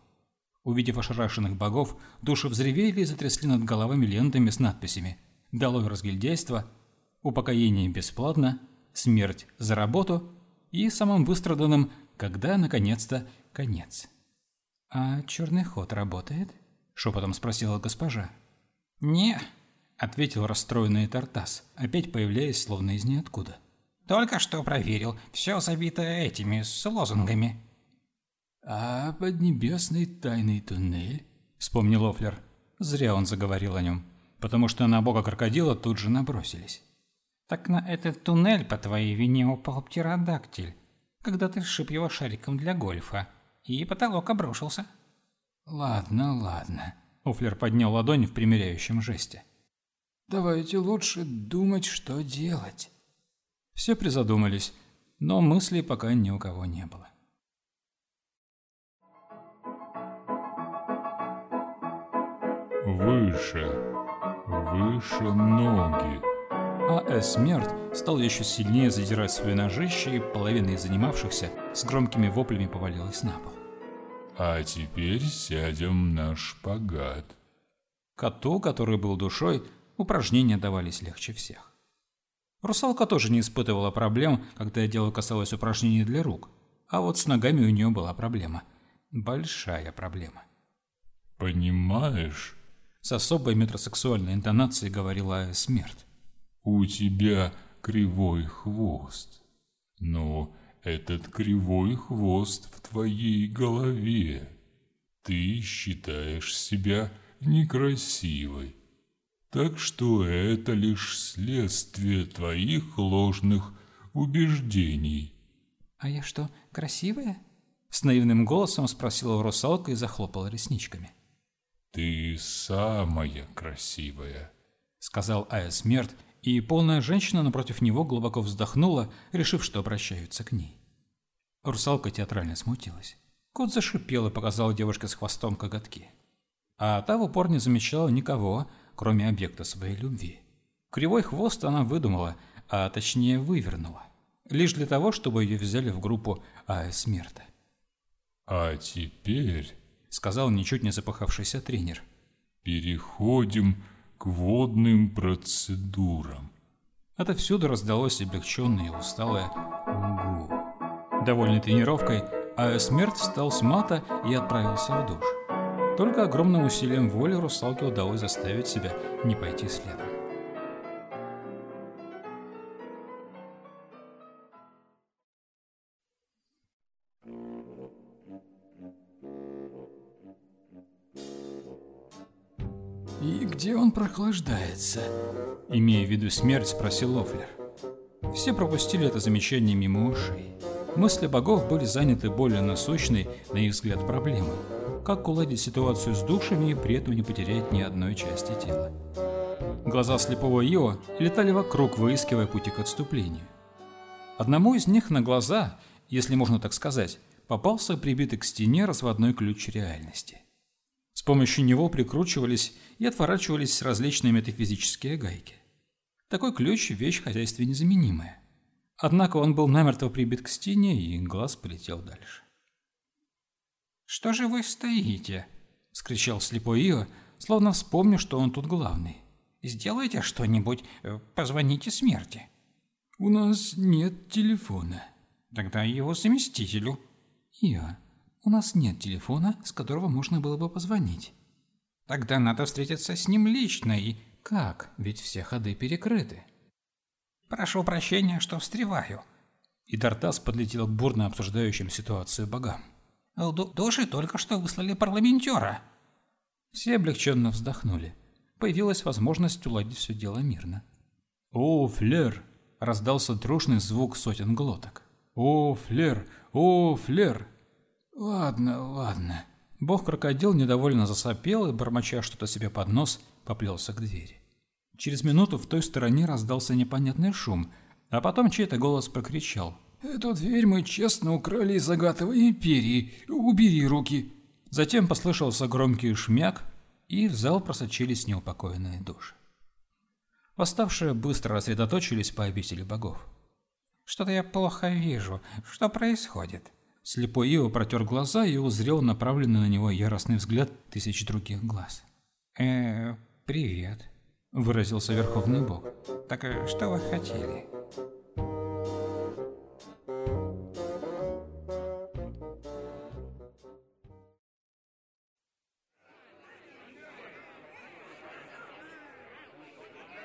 Увидев ошарашенных богов, души взревели и затрясли над головами лентами с надписями «Долой разгильдяйство», «Упокоение бесплатно», «Смерть за работу» и самым выстраданным «Когда, наконец-то, конец. «А черный ход работает?» – шепотом спросила госпожа. «Не», – ответил расстроенный Тартас, опять появляясь словно из ниоткуда. «Только что проверил, все забито этими, с лозунгами». «А поднебесный тайный туннель?» – вспомнил Офлер. Зря он заговорил о нем, потому что на бога крокодила тут же набросились. «Так на этот туннель по твоей вине упал птеродактиль, когда ты сшиб его шариком для гольфа, и потолок обрушился». «Ладно, ладно», — Офлер поднял ладонь в примиряющем жесте. «Давайте лучше думать, что делать». Все призадумались, но мыслей пока ни у кого не было. Выше, выше ноги. А С. Смерть стал еще сильнее задирать свои ножище, и половина из занимавшихся с громкими воплями повалилась на пол. А теперь сядем на шпагат. Коту, который был душой, упражнения давались легче всех. Русалка тоже не испытывала проблем, когда дело касалось упражнений для рук, а вот с ногами у нее была проблема. Большая проблема. «Понимаешь?» С особой метросексуальной интонацией говорила Смерть. «У тебя кривой хвост. Но этот кривой хвост в твоей голове. Ты считаешь себя некрасивой. Так что это лишь следствие твоих ложных убеждений. «А я что, красивая?» С наивным голосом спросила русалка и захлопала ресничками. «Ты самая красивая», — сказал Ая Смерть, и полная женщина напротив него глубоко вздохнула, решив, что обращаются к ней. Русалка театрально смутилась. Кот зашипел и показал девушке с хвостом коготки. А та в упор не замечала никого, кроме объекта своей любви. Кривой хвост она выдумала, а точнее вывернула. Лишь для того, чтобы ее взяли в группу Ая Смерта. «А теперь...» — сказал ничуть не запахавшийся тренер. «Переходим к водным процедурам». Отовсюду раздалось облегченное и усталое «Угу». Довольный тренировкой, а смерть встал с мата и отправился в душ. Только огромным усилием воли русалке удалось заставить себя не пойти следом. «И где он прохлаждается?» Имея в виду смерть, спросил Офлер. Все пропустили это замечание мимо ушей. Мысли богов были заняты более насущной, на их взгляд, проблемой. Как уладить ситуацию с душами и при этом не потерять ни одной части тела. Глаза слепого Ио летали вокруг, выискивая пути к отступлению. Одному из них на глаза, если можно так сказать, попался прибитый к стене разводной ключ реальности. С помощью него прикручивались и отворачивались различные метафизические гайки. Такой ключ – вещь в хозяйстве незаменимая. Однако он был намертво прибит к стене, и глаз полетел дальше. «Что же вы стоите?» – скричал слепой Ио, словно вспомнив, что он тут главный. «Сделайте что-нибудь, э, позвоните смерти». «У нас нет телефона». «Тогда его заместителю». «Ио, у нас нет телефона, с которого можно было бы позвонить. Тогда надо встретиться с ним лично и... Как? Ведь все ходы перекрыты. Прошу прощения, что встреваю. И Дартас подлетел к бурно обсуждающим ситуацию богам. Души только что выслали парламентера. Все облегченно вздохнули. Появилась возможность уладить все дело мирно. «О, флер!» – раздался трушный звук сотен глоток. «О, флер! О, флер!» «Ладно, ладно». Бог-крокодил недовольно засопел и, бормоча что-то себе под нос, поплелся к двери. Через минуту в той стороне раздался непонятный шум, а потом чей-то голос прокричал. «Эту дверь мы честно украли из Агатовой империи. Убери руки!» Затем послышался громкий шмяк, и в зал просочились неупокоенные души. Восставшие быстро рассредоточились по обители богов. «Что-то я плохо вижу. Что происходит?» Слепой Ио протер глаза и узрел направленный на него яростный взгляд тысяч других глаз. э привет», —— выразился Верховный Бог. «Так э, что вы хотели?»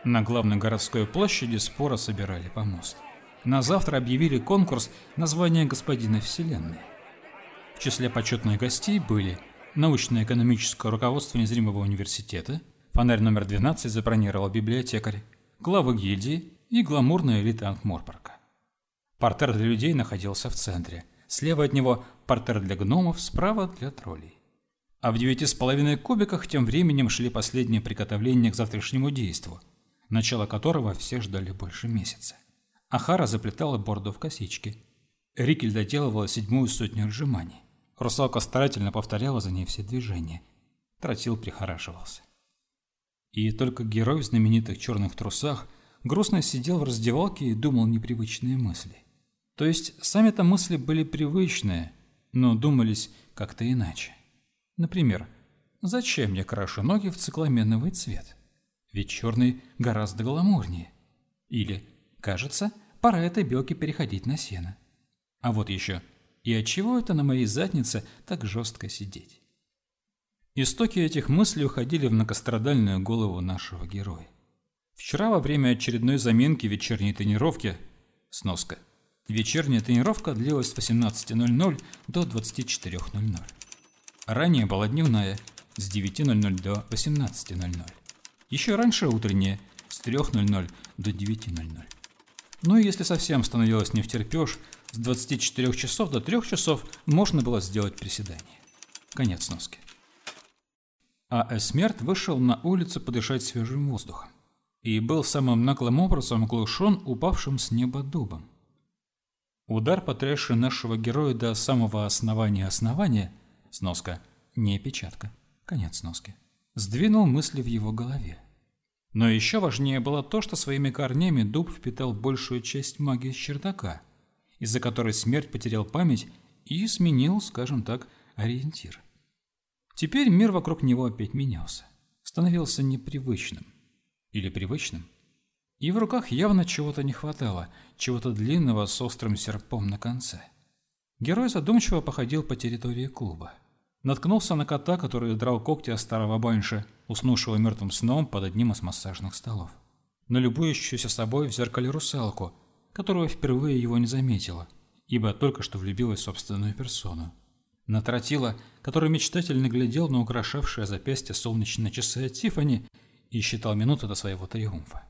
На главной городской площади спора собирали помост. На завтра объявили конкурс названия господина Вселенной. В числе почетных гостей были научно-экономическое руководство незримого университета – фонарь номер 12 забронировал библиотекарь, главы гильдии и гламурная элита Анкморпорка. Портер для людей находился в центре. Слева от него портер для гномов, справа для троллей. А в девяти с половиной кубиках тем временем шли последние приготовления к завтрашнему действу – начало которого все ждали больше месяца. Ахара заплетала борду в косички. Рикель доделывала седьмую сотню отжиманий. Русалка старательно повторяла за ней все движения. Тротил прихорашивался. И только герой в знаменитых черных трусах грустно сидел в раздевалке и думал непривычные мысли. То есть сами-то мысли были привычные, но думались как-то иначе. Например, зачем я крашу ноги в цикламеновый цвет? ведь черный гораздо гламурнее. Или, кажется, пора этой белке переходить на сено. А вот еще, и от чего это на моей заднице так жестко сидеть? Истоки этих мыслей уходили в многострадальную голову нашего героя. Вчера во время очередной заминки вечерней тренировки сноска. Вечерняя тренировка длилась с 18.00 до 24.00. Ранее была дневная с 9.00 до 18.00. Еще раньше утреннее, с 3.00 до 9.00. Ну и если совсем становилось не втерпешь, с 24 часов до 3 часов можно было сделать приседание. Конец носки. А Эсмерт вышел на улицу подышать свежим воздухом и был самым наглым образом оглушен упавшим с неба дубом. Удар, потрясший нашего героя до самого основания основания, сноска, не печатка, конец сноски, сдвинул мысли в его голове. Но еще важнее было то, что своими корнями дуб впитал большую часть магии чердака, из-за которой смерть потерял память и сменил, скажем так, ориентир. Теперь мир вокруг него опять менялся, становился непривычным. Или привычным. И в руках явно чего-то не хватало, чего-то длинного с острым серпом на конце. Герой задумчиво походил по территории клуба. Наткнулся на кота, который драл когти о старого баньша, уснувшего мертвым сном под одним из массажных столов. На любующуюся собой в зеркале русалку, которую впервые его не заметила, ибо только что влюбилась в собственную персону. На тротила, который мечтательно глядел на украшавшее запястье солнечные часы от Тифани и считал минуты до своего триумфа.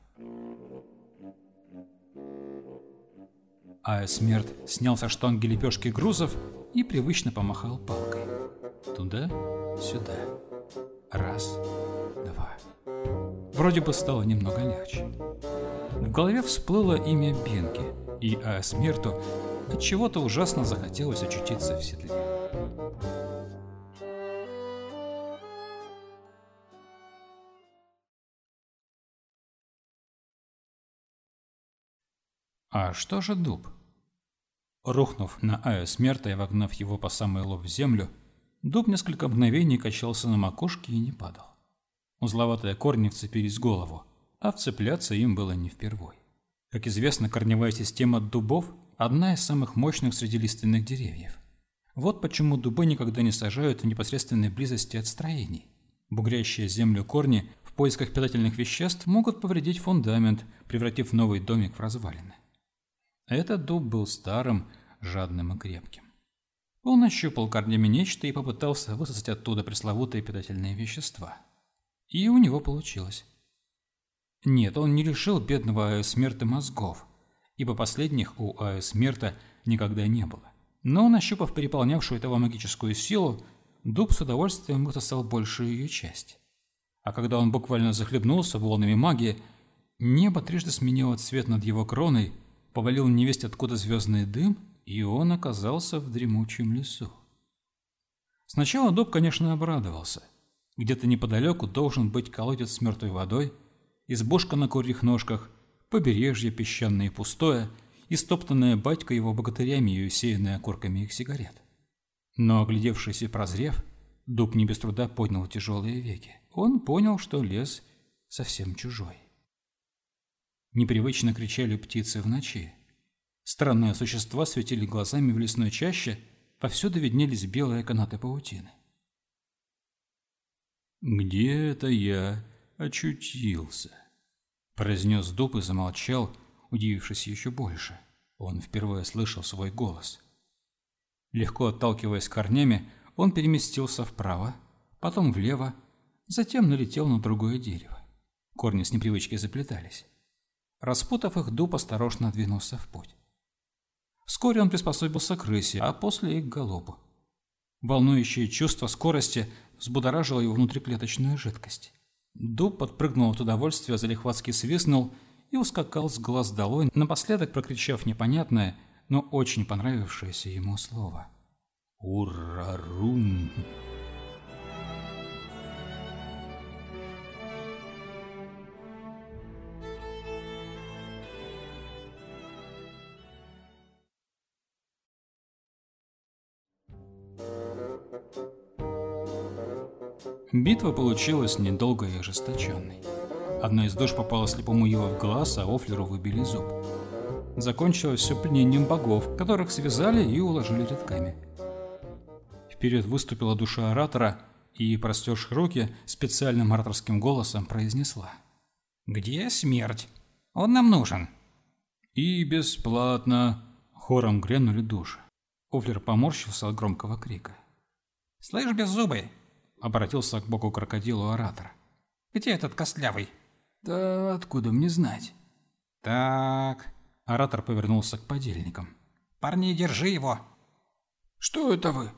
А смерть снял со штанги лепешки грузов и привычно помахал палкой. Туда-сюда. Раз, два. Вроде бы стало немного легче. В голове всплыло имя Бенки, и Аэсмерту от чего-то ужасно захотелось очутиться в седле. А что же дуб? Рухнув на Аэсмерта и вогнав его по самый лоб в землю, Дуб несколько мгновений качался на макушке и не падал. Узловатые корни вцепились в голову, а вцепляться им было не впервой. Как известно, корневая система дубов – одна из самых мощных среди лиственных деревьев. Вот почему дубы никогда не сажают в непосредственной близости от строений. Бугрящие землю корни в поисках питательных веществ могут повредить фундамент, превратив новый домик в развалины. Этот дуб был старым, жадным и крепким. Он ощупал корнями нечто и попытался высосать оттуда пресловутые питательные вещества. И у него получилось. Нет, он не лишил бедного Аэсмерта мозгов, ибо последних у Аэсмерта никогда не было. Но, нащупав переполнявшую этого магическую силу, дуб с удовольствием высосал большую ее часть. А когда он буквально захлебнулся волнами магии, небо трижды сменило цвет над его кроной, повалил невесть откуда звездный дым – и он оказался в дремучем лесу. Сначала дуб, конечно, обрадовался. Где-то неподалеку должен быть колодец с мертвой водой, избушка на курьих ножках, побережье песчаное и пустое, и стоптанная батька его богатырями и усеянная окурками их сигарет. Но, оглядевшись и прозрев, дуб не без труда поднял тяжелые веки. Он понял, что лес совсем чужой. Непривычно кричали птицы в ночи. Странные существа светили глазами в лесной чаще, повсюду виднелись белые канаты паутины. «Где это я очутился?» произнес дуб и замолчал, удивившись еще больше. Он впервые слышал свой голос. Легко отталкиваясь корнями, он переместился вправо, потом влево, затем налетел на другое дерево. Корни с непривычки заплетались. Распутав их, дуб осторожно двинулся в путь. Вскоре он приспособился к рысе, а после и к галопу. Волнующее чувство скорости взбудоражило его внутриклеточную жидкость. Дуб подпрыгнул от удовольствия, залихватски свистнул и ускакал с глаз долой, напоследок прокричав непонятное, но очень понравившееся ему слово. «Урарум!» Битва получилась недолгой и ожесточенной. Одна из душ попала слепому Ива в глаз, а Офлеру выбили зуб. Закончилось все пленением богов, которых связали и уложили рядками. Вперед выступила душа оратора и, простерши руки, специальным ораторским голосом произнесла. «Где смерть? Он нам нужен». «И бесплатно!» — хором грянули души. Офлер поморщился от громкого крика. «Слышь, беззубый, обратился к боку крокодилу оратор. «Где этот костлявый?» «Да откуда мне знать?» «Так...» Оратор повернулся к подельникам. «Парни, держи его!» «Что это вы?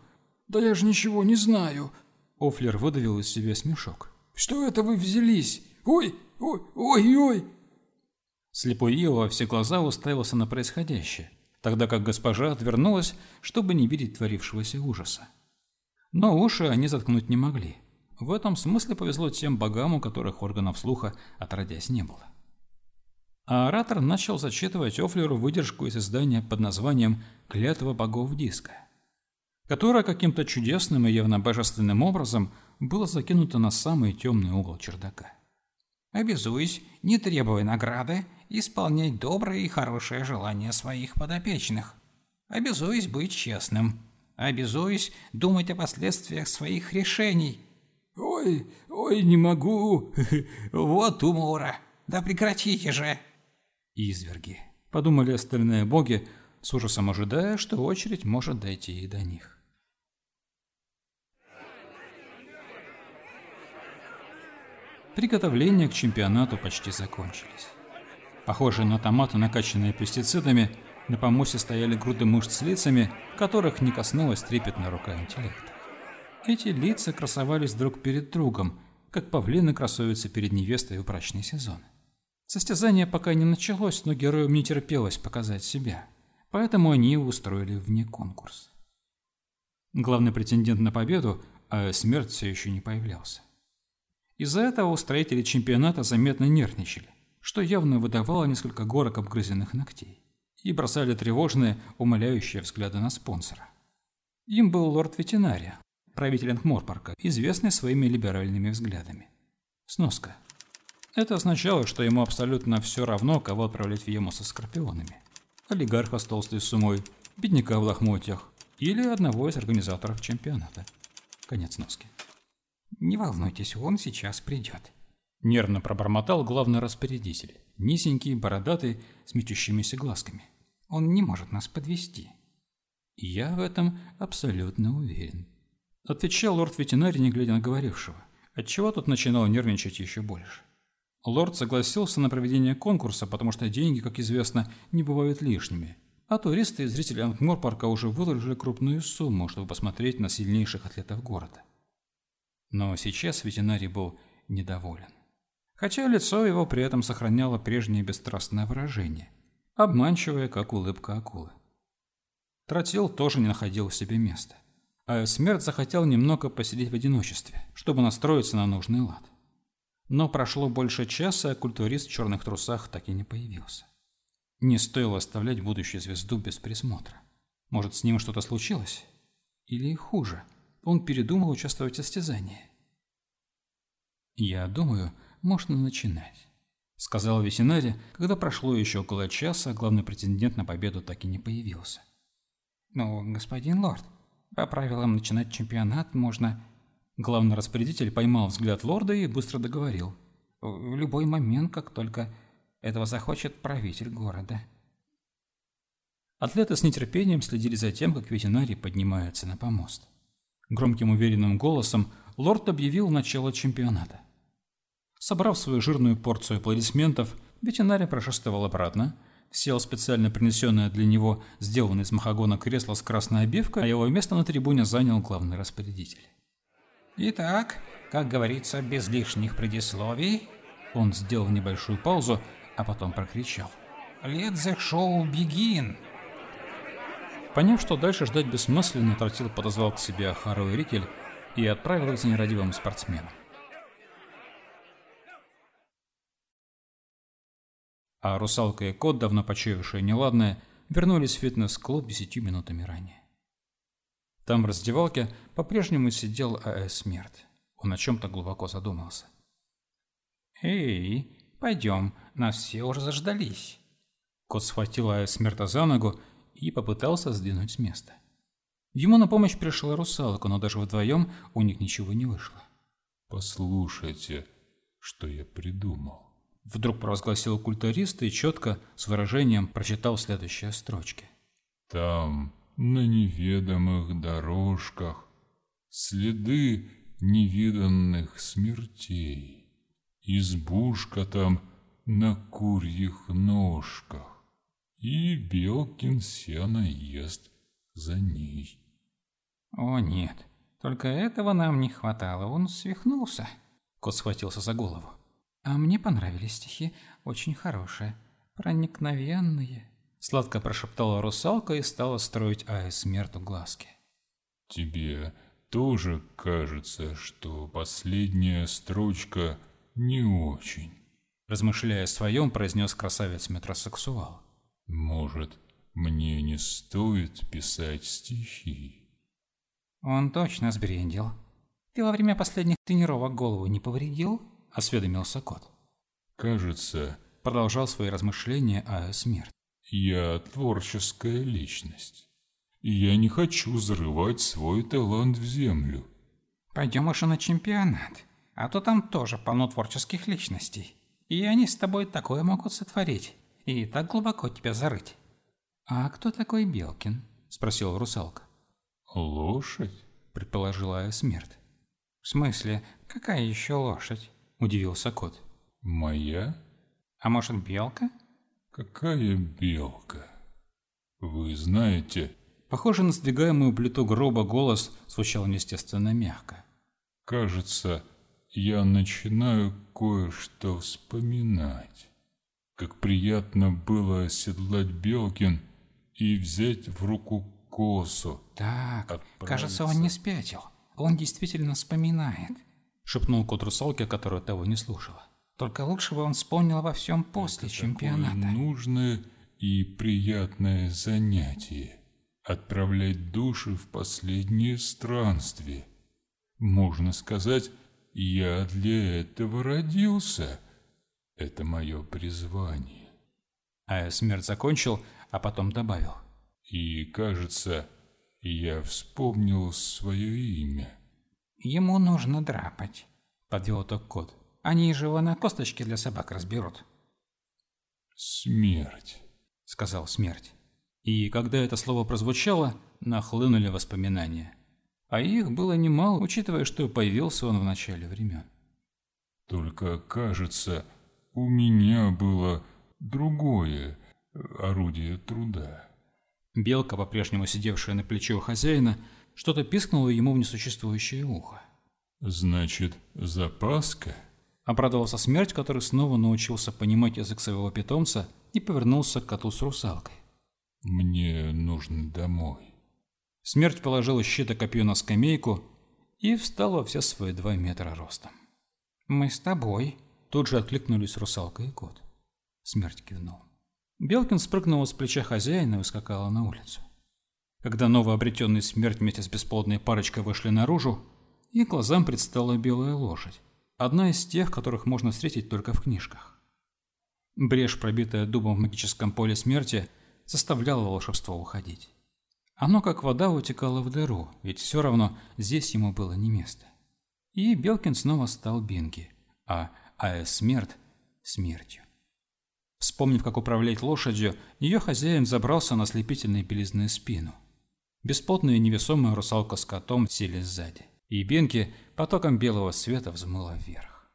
Да я же ничего не знаю!» Офлер выдавил из себя смешок. «Что это вы взялись? Ой, ой, ой, ой!» Слепой Ио во все глаза уставился на происходящее, тогда как госпожа отвернулась, чтобы не видеть творившегося ужаса. Но уши они заткнуть не могли. В этом смысле повезло тем богам, у которых органов слуха отродясь не было. А оратор начал зачитывать Офлеру выдержку из издания под названием «Клятва богов диска», которая каким-то чудесным и явно божественным образом была закинута на самый темный угол чердака. «Обязуюсь, не требуя награды, исполнять добрые и хорошие желания своих подопечных. Обязуюсь быть честным, Обязуюсь думать о последствиях своих решений. Ой, ой, не могу. Вот умора. Да прекратите же. Изверги. Подумали остальные боги, с ужасом ожидая, что очередь может дойти и до них. Приготовления к чемпионату почти закончились. Похожие на томаты, накачанные пестицидами, на помосте стояли груды мышц с лицами, которых не коснулась трепетная рука интеллекта. Эти лица красовались друг перед другом, как павлины красуются перед невестой в брачный сезон. Состязание пока не началось, но героям не терпелось показать себя, поэтому они устроили вне конкурс. Главный претендент на победу, а смерть все еще не появлялся. Из-за этого устроители чемпионата заметно нервничали, что явно выдавало несколько горок обгрызенных ногтей и бросали тревожные, умоляющие взгляды на спонсора. Им был лорд Ветинария, правитель Ангморпарка, известный своими либеральными взглядами. Сноска. Это означало, что ему абсолютно все равно, кого отправлять в Ему со скорпионами. Олигарха с толстой сумой, бедняка в лохмотьях или одного из организаторов чемпионата. Конец носки. «Не волнуйтесь, он сейчас придет», – нервно пробормотал главный распорядитель, низенький, бородатый, с мечущимися глазками – он не может нас подвести. Я в этом абсолютно уверен. Отвечал лорд ветеринарий, не глядя на говорившего, отчего тот начинал нервничать еще больше. Лорд согласился на проведение конкурса, потому что деньги, как известно, не бывают лишними. А туристы и зрители Ангмор-парка уже выложили крупную сумму, чтобы посмотреть на сильнейших атлетов города. Но сейчас ветеринарий был недоволен. Хотя лицо его при этом сохраняло прежнее бесстрастное выражение обманчивая, как улыбка акулы. Тротил тоже не находил в себе места. А смерть захотел немного посидеть в одиночестве, чтобы настроиться на нужный лад. Но прошло больше часа, а культурист в черных трусах так и не появился. Не стоило оставлять будущую звезду без присмотра. Может, с ним что-то случилось? Или хуже, он передумал участвовать в состязании? Я думаю, можно начинать. — сказал Весинари, когда прошло еще около часа, главный претендент на победу так и не появился. «Ну, господин лорд, по правилам начинать чемпионат можно...» Главный распорядитель поймал взгляд лорда и быстро договорил. «В любой момент, как только Этого захочет правитель города. Атлеты с нетерпением следили за тем, как ветеринарий поднимается на помост. Громким уверенным голосом лорд объявил начало чемпионата. Собрав свою жирную порцию аплодисментов, ветеринарий прошествовал обратно, сел специально принесенное для него, сделанное из махагона кресло с красной обивкой, а его место на трибуне занял главный распорядитель. «Итак, как говорится, без лишних предисловий...» Он сделал небольшую паузу, а потом прокричал. «Let the show begin!» Поняв, что дальше ждать бессмысленно, Тротил подозвал к себе Ахару и Рикель и отправил их за нерадивым спортсменом. А русалка и кот, давно почуявшие неладное, вернулись в фитнес-клуб десятью минутами ранее. Там в раздевалке по-прежнему сидел А.С. Смерть. Он о чем-то глубоко задумался. «Эй, пойдем, нас все уже заждались». Кот схватил А.С. Смерта за ногу и попытался сдвинуть с места. Ему на помощь пришла русалка, но даже вдвоем у них ничего не вышло. «Послушайте, что я придумал». Вдруг провозгласил культурист и четко, с выражением, прочитал следующие строчки. «Там, на неведомых дорожках, следы невиданных смертей. Избушка там на курьих ножках, и Белкин сено ест за ней». «О нет, только этого нам не хватало, он свихнулся». Кот схватился за голову. А мне понравились стихи, очень хорошие, проникновенные. Сладко прошептала русалка и стала строить Ае смерту глазки. Тебе тоже кажется, что последняя строчка не очень? Размышляя о своем, произнес красавец-метросексуал. Может, мне не стоит писать стихи? Он точно сбрендил. Ты во время последних тренировок голову не повредил? Осведомился кот. Кажется, продолжал свои размышления о смерти. Я творческая личность. И я не хочу зарывать свой талант в землю. Пойдем уже на чемпионат, а то там тоже полно творческих личностей. И они с тобой такое могут сотворить, и так глубоко тебя зарыть. А кто такой Белкин? спросила русалка. Лошадь, предположила смерть. В смысле, какая еще лошадь? – удивился кот. «Моя?» «А может, белка?» «Какая белка? Вы знаете...» Похоже на сдвигаемую плиту гроба голос звучал неестественно мягко. «Кажется, я начинаю кое-что вспоминать. Как приятно было оседлать Белкин и взять в руку косу. Так, кажется, он не спятил. Он действительно вспоминает шепнул кот русалке, которая того не слушала. Только лучше бы он вспомнил во всем после Это чемпионата. Такое нужное и приятное занятие. Отправлять души в последнее странствие. Можно сказать, я для этого родился. Это мое призвание. А смерть закончил, а потом добавил. И, кажется, я вспомнил свое имя. Ему нужно драпать. Подвел итог кот. Они же его на косточки для собак разберут. Смерть, сказал смерть. И когда это слово прозвучало, нахлынули воспоминания. А их было немало, учитывая, что появился он в начале времен. Только, кажется, у меня было другое орудие труда. Белка, по-прежнему сидевшая на плече у хозяина, что-то пискнуло ему в несуществующее ухо. «Значит, запаска?» Обрадовался смерть, который снова научился понимать язык своего питомца и повернулся к коту с русалкой. «Мне нужно домой». Смерть положила щит и копье на скамейку и встал во все свои два метра ростом. «Мы с тобой», – тут же откликнулись русалка и кот. Смерть кивнул. Белкин спрыгнула с плеча хозяина и ускакала на улицу. Когда новообретенный смерть вместе с бесплодной парочкой вышли наружу, их глазам предстала белая лошадь, одна из тех, которых можно встретить только в книжках. Брешь, пробитая дубом в магическом поле смерти, заставляла волшебство уходить. Оно, как вода, утекало в дыру, ведь все равно здесь ему было не место. И Белкин снова стал Бинги, а А.С. Смерть – смертью. Вспомнив, как управлять лошадью, ее хозяин забрался на ослепительную белизную спину. Бесплотная невесомая русалка с котом сели сзади, и Бенки потоком белого света взмыла вверх.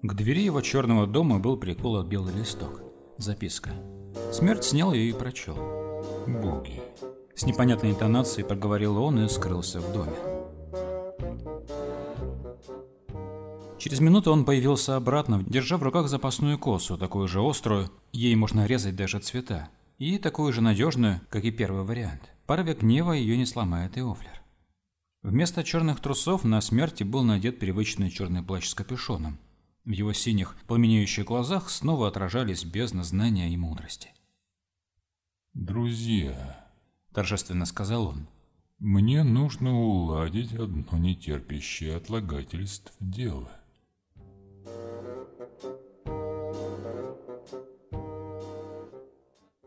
К двери его черного дома был приколот белый листок. Записка. Смерть снял ее и прочел. «Боги». С непонятной интонацией проговорил он и скрылся в доме. Через минуту он появился обратно, держа в руках запасную косу, такую же острую, ей можно резать даже цвета, и такую же надежную, как и первый вариант. Порыве гнева ее не сломает и Офлер. Вместо черных трусов на смерти был надет привычный черный плащ с капюшоном. В его синих, пламенеющих глазах снова отражались бездна знания и мудрости. «Друзья», – торжественно сказал он, – «мне нужно уладить одно нетерпящее отлагательств дело».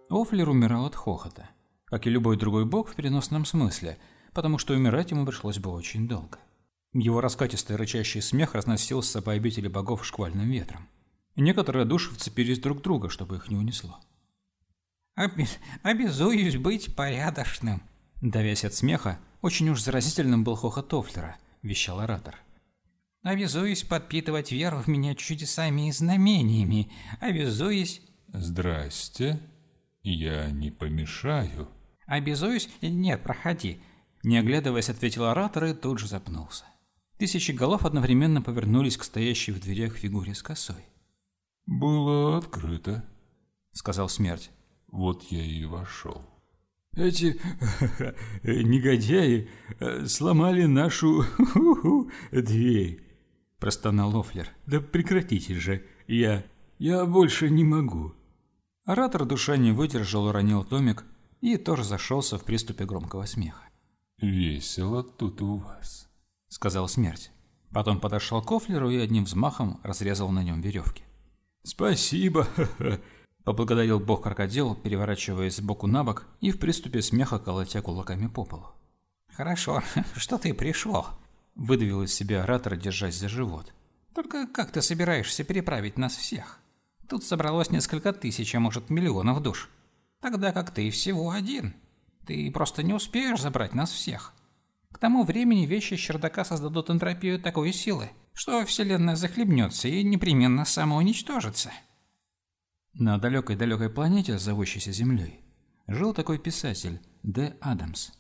Офлер умирал от хохота, как и любой другой бог в переносном смысле, потому что умирать ему пришлось бы очень долго. Его раскатистый рычащий смех разносился по обители богов шквальным ветром. Некоторые души вцепились друг в друга, чтобы их не унесло. Обез... «Обязуюсь быть порядочным!» Давясь от смеха, очень уж заразительным был хохот Тофлера, вещал оратор. «Обязуюсь подпитывать веру в меня чудесами и знамениями. Обязуюсь...» «Здрасте. Я не помешаю». «Обязуюсь... Нет, проходи». Не оглядываясь, ответил оратор и тут же запнулся. Тысячи голов одновременно повернулись к стоящей в дверях фигуре с косой. «Было открыто», — сказал смерть. «Вот я и вошел». «Эти негодяи э, сломали нашу дверь», — простонал Офлер. «Да прекратите же, я... я больше не могу». Оратор душа не выдержал, уронил томик и тоже зашелся в приступе громкого смеха. «Весело тут у вас» сказал смерть. Потом подошел к Офлеру и одним взмахом разрезал на нем веревки. «Спасибо!» – поблагодарил бог-крокодил, переворачиваясь с боку на бок и в приступе смеха колотя кулаками по полу. «Хорошо, что ты пришел?» – выдавил из себя оратор, держась за живот. «Только как ты собираешься переправить нас всех? Тут собралось несколько тысяч, а может миллионов душ. Тогда как ты всего один. Ты просто не успеешь забрать нас всех». Тому времени вещи с чердака создадут энтропию такой силы, что Вселенная захлебнется и непременно самоуничтожится. На далекой-далекой планете, зовущейся Землей, жил такой писатель Д. Адамс,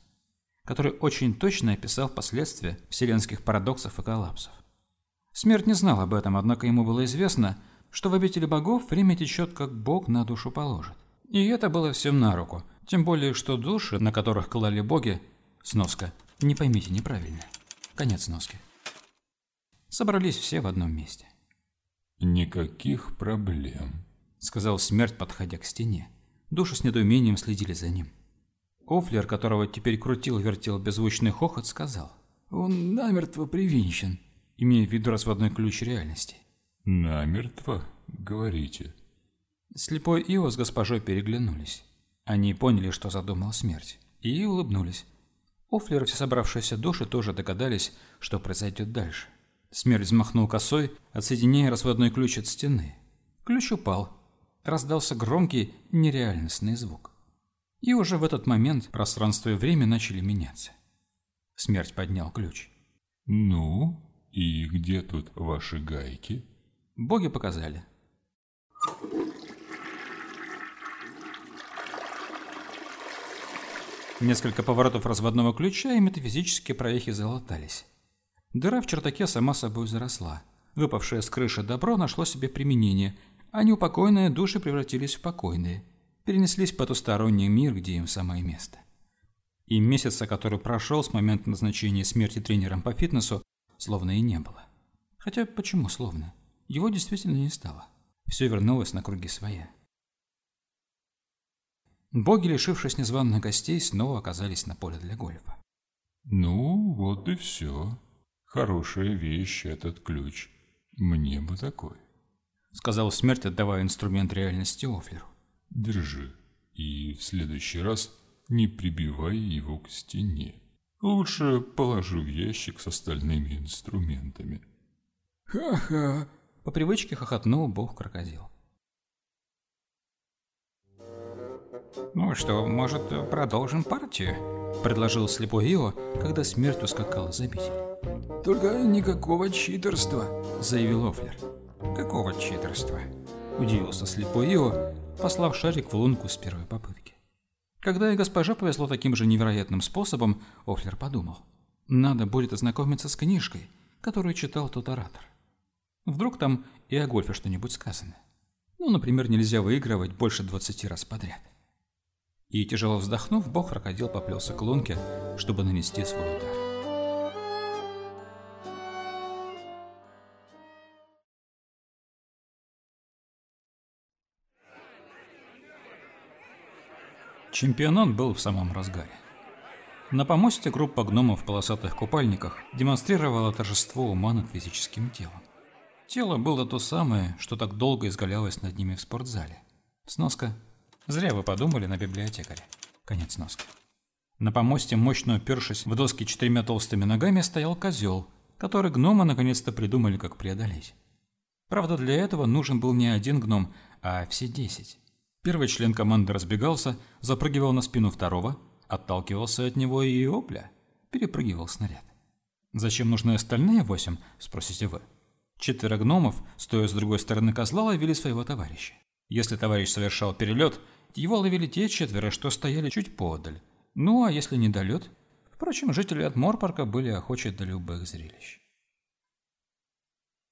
который очень точно описал последствия вселенских парадоксов и коллапсов. Смерть не знал об этом, однако ему было известно, что в обители богов время течет, как бог на душу положит. И это было всем на руку, тем более, что души, на которых клали боги, сноска, не поймите неправильно. Конец носки. Собрались все в одном месте. «Никаких проблем», — сказал смерть, подходя к стене. Души с недоумением следили за ним. Офлер, которого теперь крутил-вертел беззвучный хохот, сказал. «Он намертво привинчен», имея в виду разводной ключ реальности. «Намертво? Говорите». Слепой Ио с госпожой переглянулись. Они поняли, что задумал смерть, и улыбнулись. Офлер и все собравшиеся души тоже догадались, что произойдет дальше. Смерть взмахнул косой, отсоединяя разводной ключ от стены. Ключ упал. Раздался громкий, нереальностный звук. И уже в этот момент пространство и время начали меняться. Смерть поднял ключ. «Ну, и где тут ваши гайки?» Боги показали. Несколько поворотов разводного ключа, и метафизические проехи залатались. Дыра в чертаке сама собой заросла. Выпавшее с крыши добро нашло себе применение, а неупокойные души превратились в покойные. Перенеслись в потусторонний мир, где им самое место. И месяца, который прошел с момента назначения смерти тренером по фитнесу, словно и не было. Хотя почему словно? Его действительно не стало. Все вернулось на круги своя. Боги, лишившись незваных гостей, снова оказались на поле для гольфа. «Ну, вот и все. Хорошая вещь этот ключ. Мне бы такой. Сказал смерть, отдавая инструмент реальности Офлеру. Держи. И в следующий раз не прибивай его к стене. Лучше положи в ящик с остальными инструментами. Ха-ха. По привычке хохотнул бог-крокодил. «Ну что, может, продолжим партию?» – предложил слепой Ио, когда смерть ускакала за обитель. «Только никакого читерства», – заявил Офлер. «Какого читерства?» – удивился слепой Ио, послав шарик в лунку с первой попытки. Когда и госпожа повезло таким же невероятным способом, Офлер подумал. Надо будет ознакомиться с книжкой, которую читал тот оратор. Вдруг там и о гольфе что-нибудь сказано. Ну, например, нельзя выигрывать больше 20 раз подряд. И, тяжело вздохнув, бог крокодил поплелся к лунке, чтобы нанести свой удар. Чемпионат был в самом разгаре. На помосте группа гномов в полосатых купальниках демонстрировала торжество ума над физическим телом. Тело было то самое, что так долго изгалялось над ними в спортзале. Сноска. Зря вы подумали на библиотекаре. Конец сноски. На помосте, мощно упершись в доски четырьмя толстыми ногами, стоял козел, который гномы наконец-то придумали, как преодолеть. Правда, для этого нужен был не один гном, а все десять. Первый член команды разбегался, запрыгивал на спину второго, отталкивался от него и опля, перепрыгивал снаряд. Зачем нужны остальные восемь, спросите вы. Четверо гномов, стоя с другой стороны козла, ловили своего товарища. Если товарищ совершал перелет, его ловили те четверо, что стояли чуть подаль. Ну, а если недолет? Впрочем, жители от Морпарка были охочи до любых зрелищ.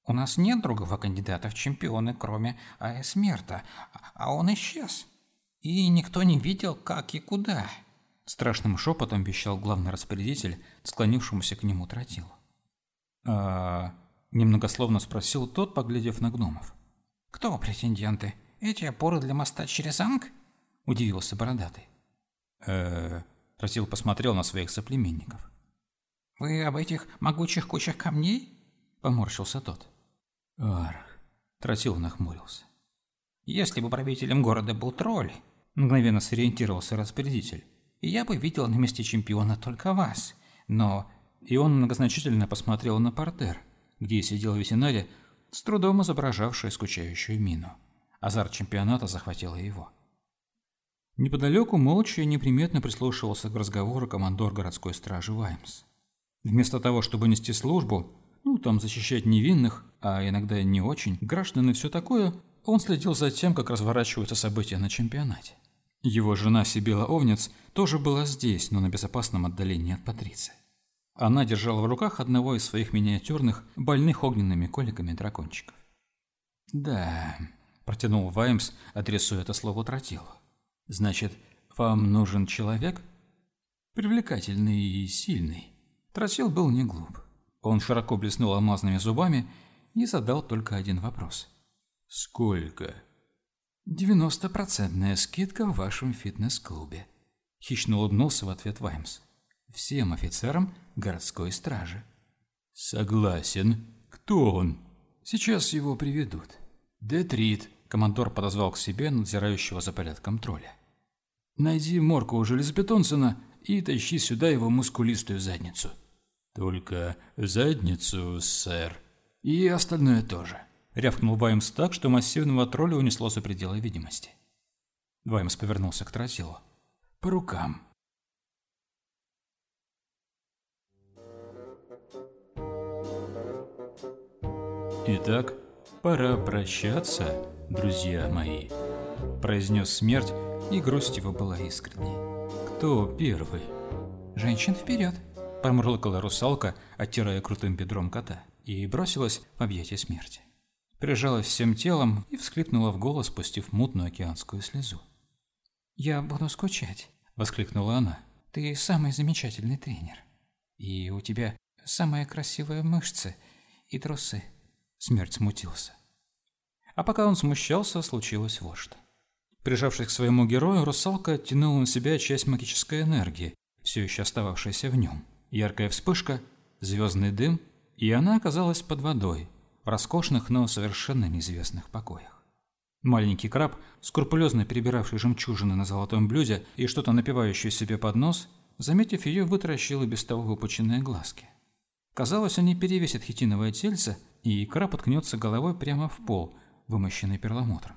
У нас нет другого кандидата в чемпионы, кроме А.С. Мерта, а он исчез. И никто не видел, как и куда. Страшным шепотом вещал главный распорядитель, склонившемуся к нему тротилу. «А...» – немногословно спросил тот, поглядев на гномов. «Кто претенденты? Эти опоры для моста через Анг?» – удивился бородатый. э Тротил посмотрел на своих соплеменников. «Вы об этих могучих кучах камней?» – поморщился тот. Арх. Тротил нахмурился. Если бы правителем города был тролль, мгновенно сориентировался распорядитель, я бы видел на месте чемпиона только вас. Но... И он многозначительно посмотрел на портер, где сидел ветеринарий, с трудом изображавший скучающую мину. Азарт чемпионата захватил его. Неподалеку молча и неприметно прислушивался к разговору командор городской стражи Ваймс. Вместо того, чтобы нести службу, ну, там защищать невинных, а иногда не очень, граждан и все такое, он следил за тем, как разворачиваются события на чемпионате. Его жена Сибила Овнец тоже была здесь, но на безопасном отдалении от Патриции. Она держала в руках одного из своих миниатюрных, больных огненными коликами дракончиков. «Да», – протянул Ваймс, адресуя это слово Тротилу. «Значит, вам нужен человек? Привлекательный и сильный». Тротил был не глуп. Он широко блеснул алмазными зубами и задал только один вопрос. «Сколько?» «Девяностопроцентная скидка в вашем фитнес-клубе», – хищно улыбнулся в ответ Ваймс. «Всем офицерам городской стражи». «Согласен. Кто он?» «Сейчас его приведут». «Детрит», – командор подозвал к себе надзирающего за порядком тролля. «Найди морку у железобетонцина и тащи сюда его мускулистую задницу». «Только задницу, сэр». «И остальное тоже», — рявкнул Ваймс так, что массивного тролля унесло за пределы видимости. Ваймс повернулся к Тротилу. «По рукам». «Итак, пора прощаться, друзья мои», — произнес смерть, и грусть его была искренней. «Кто первый?» «Женщин вперед!» Промурлыкала русалка, оттирая крутым бедром кота, и бросилась в объятия смерти. Прижалась всем телом и всхлипнула в голос, спустив мутную океанскую слезу. «Я буду скучать», — воскликнула она. «Ты самый замечательный тренер. И у тебя самые красивые мышцы и трусы». Смерть смутился. А пока он смущался, случилось вот что. Прижавшись к своему герою, русалка оттянула на себя часть магической энергии, все еще остававшейся в нем. Яркая вспышка, звездный дым, и она оказалась под водой, в роскошных, но совершенно неизвестных покоях. Маленький краб, скрупулезно перебиравший жемчужины на золотом блюде и что-то напивающий себе под нос, заметив ее, вытаращил и без того выпученные глазки. Казалось, они перевесят хитиновое тельце, и краб откнется головой прямо в пол, вымощенный перламутром.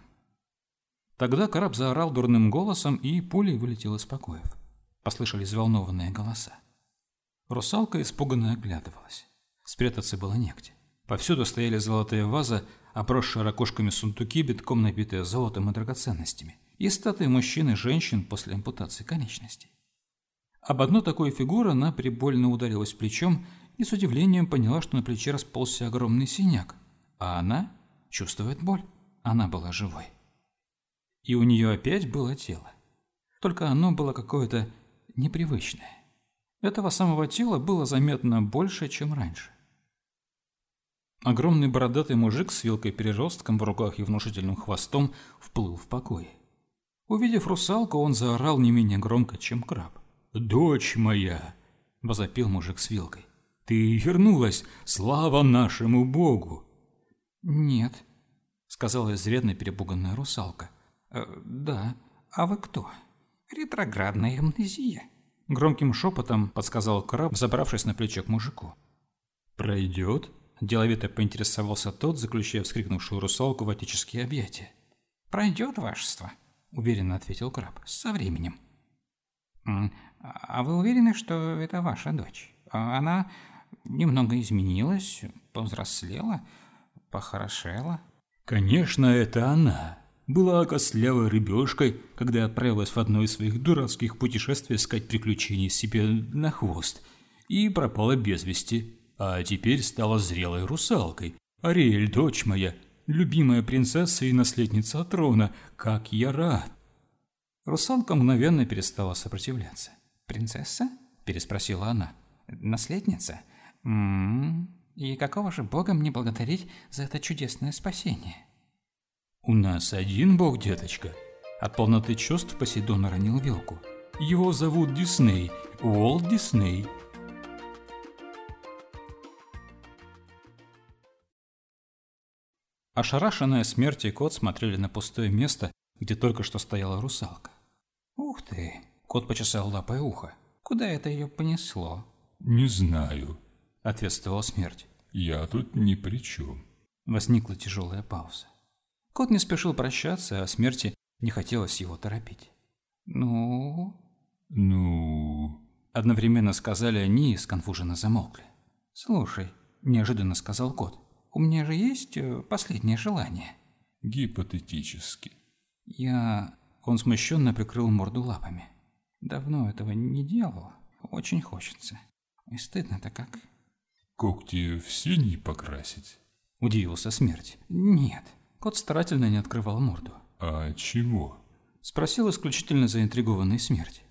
Тогда краб заорал дурным голосом, и пулей вылетел из покоев. Послышались взволнованные голоса. Русалка испуганно оглядывалась. Спрятаться было негде. Повсюду стояли золотые вазы, обросшие ракушками сундуки, битком набитые золотом и драгоценностями, и статуи мужчин и женщин после ампутации конечностей. Об одну такую фигуру она прибольно ударилась плечом и с удивлением поняла, что на плече расползся огромный синяк, а она чувствует боль. Она была живой. И у нее опять было тело. Только оно было какое-то непривычное. Этого самого тела было заметно больше, чем раньше. Огромный бородатый мужик с вилкой-переростком в руках и внушительным хвостом вплыл в покой. Увидев русалку, он заорал не менее громко, чем краб. «Дочь моя!» – возопил мужик с вилкой. «Ты вернулась! Слава нашему Богу!» «Нет», – сказала изрядно перепуганная русалка. «Э, «Да, а вы кто?» «Ретроградная амнезия», – громким шепотом подсказал краб, забравшись на плечо к мужику. «Пройдет?» – деловито поинтересовался тот, заключая вскрикнувшую русалку в отеческие объятия. «Пройдет, вашество», – уверенно ответил краб, – «со временем». «А вы уверены, что это ваша дочь? Она немного изменилась, повзрослела, похорошела?» «Конечно, это она», была костлявой рыбешкой, когда отправилась в одно из своих дурацких путешествий искать приключений себе на хвост, и пропала без вести, а теперь стала зрелой русалкой. Ариэль, дочь моя, любимая принцесса и наследница трона, как я рад!» Русалка мгновенно перестала сопротивляться. «Принцесса?» – переспросила она. «Наследница? М м-м, -м -м. И какого же бога мне благодарить за это чудесное спасение?» «У нас один бог, деточка». От полноты чувств Посейдон уронил вилку. «Его зовут Дисней, Уолт Дисней». Ошарашенная смертью кот смотрели на пустое место, где только что стояла русалка. «Ух ты!» – кот почесал лапой ухо. «Куда это ее понесло?» «Не знаю», – ответствовала смерть. «Я тут ни при чем». Возникла тяжелая пауза. Кот не спешил прощаться, а смерти не хотелось его торопить. «Ну?» «Ну?» Одновременно сказали они и сконфуженно замолкли. «Слушай», – неожиданно сказал кот, – «у меня же есть э, последнее желание». «Гипотетически». «Я...» – он смущенно прикрыл морду лапами. «Давно этого не делал. Очень хочется. И стыдно-то как». «Когти в синий покрасить?» – удивился смерть. «Нет». Кот старательно не открывал морду. «А чего?» – спросил исключительно заинтригованный смерть.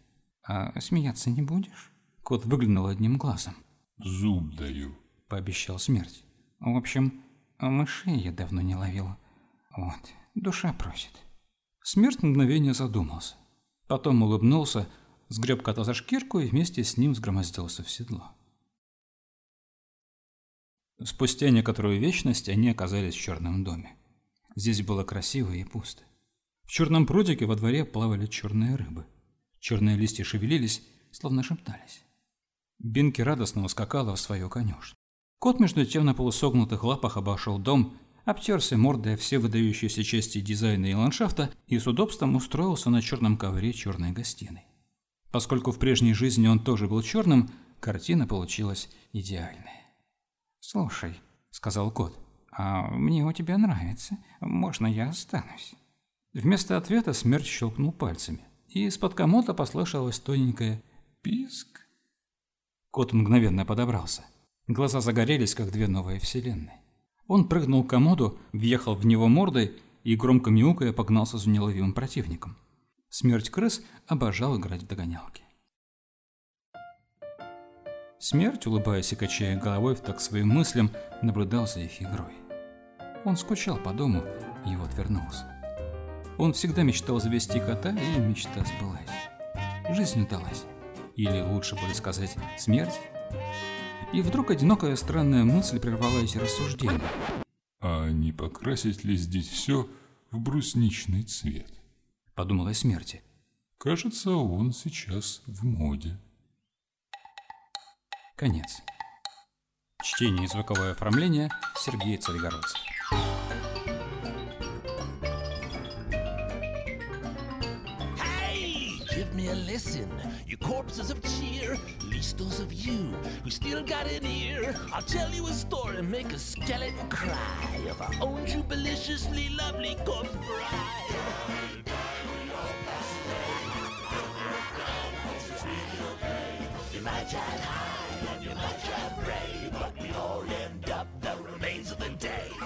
«А смеяться не будешь?» Кот выглянул одним глазом. «Зуб даю», – пообещал смерть. «В общем, мышей я давно не ловил. Вот, душа просит». Смерть мгновение задумался. Потом улыбнулся, сгреб кота за шкирку и вместе с ним сгромоздился в седло. Спустя некоторую вечность они оказались в черном доме. Здесь было красиво и пусто. В черном прудике во дворе плавали черные рыбы. Черные листья шевелились, словно шептались. Бинки радостно ускакала в свою конюшню. Кот между тем на полусогнутых лапах обошел дом, обтерся мордой все выдающиеся части дизайна и ландшафта и с удобством устроился на черном ковре черной гостиной. Поскольку в прежней жизни он тоже был черным, картина получилась идеальная. «Слушай», — сказал кот, — «А мне у тебя нравится. Можно я останусь?» Вместо ответа смерть щелкнул пальцами, и из-под комода послышалось тоненькое «писк». Кот мгновенно подобрался. Глаза загорелись, как две новые вселенные. Он прыгнул к комоду, въехал в него мордой и, громко мяукая, погнался за неуловимым противником. Смерть крыс обожал играть в догонялки. Смерть, улыбаясь и качая головой в так своим мыслям, наблюдал за их игрой. Он скучал по дому и вот вернулся. Он всегда мечтал завести кота, и мечта сбылась. Жизнь удалась. Или лучше будет сказать, смерть. И вдруг одинокая странная мысль прервала эти рассуждения. не покрасить ли здесь все в брусничный цвет? Подумала смерти. Кажется, он сейчас в моде. Конец. Чтение и звуковое оформление Сергей Царегородцев. give me a lesson. You corpses of cheer, least those of you who still got an ear. I'll tell you a story, make a skeleton cry of our own jubiliciously lovely corpse bride. such a pray, but we all end up the remains of the day.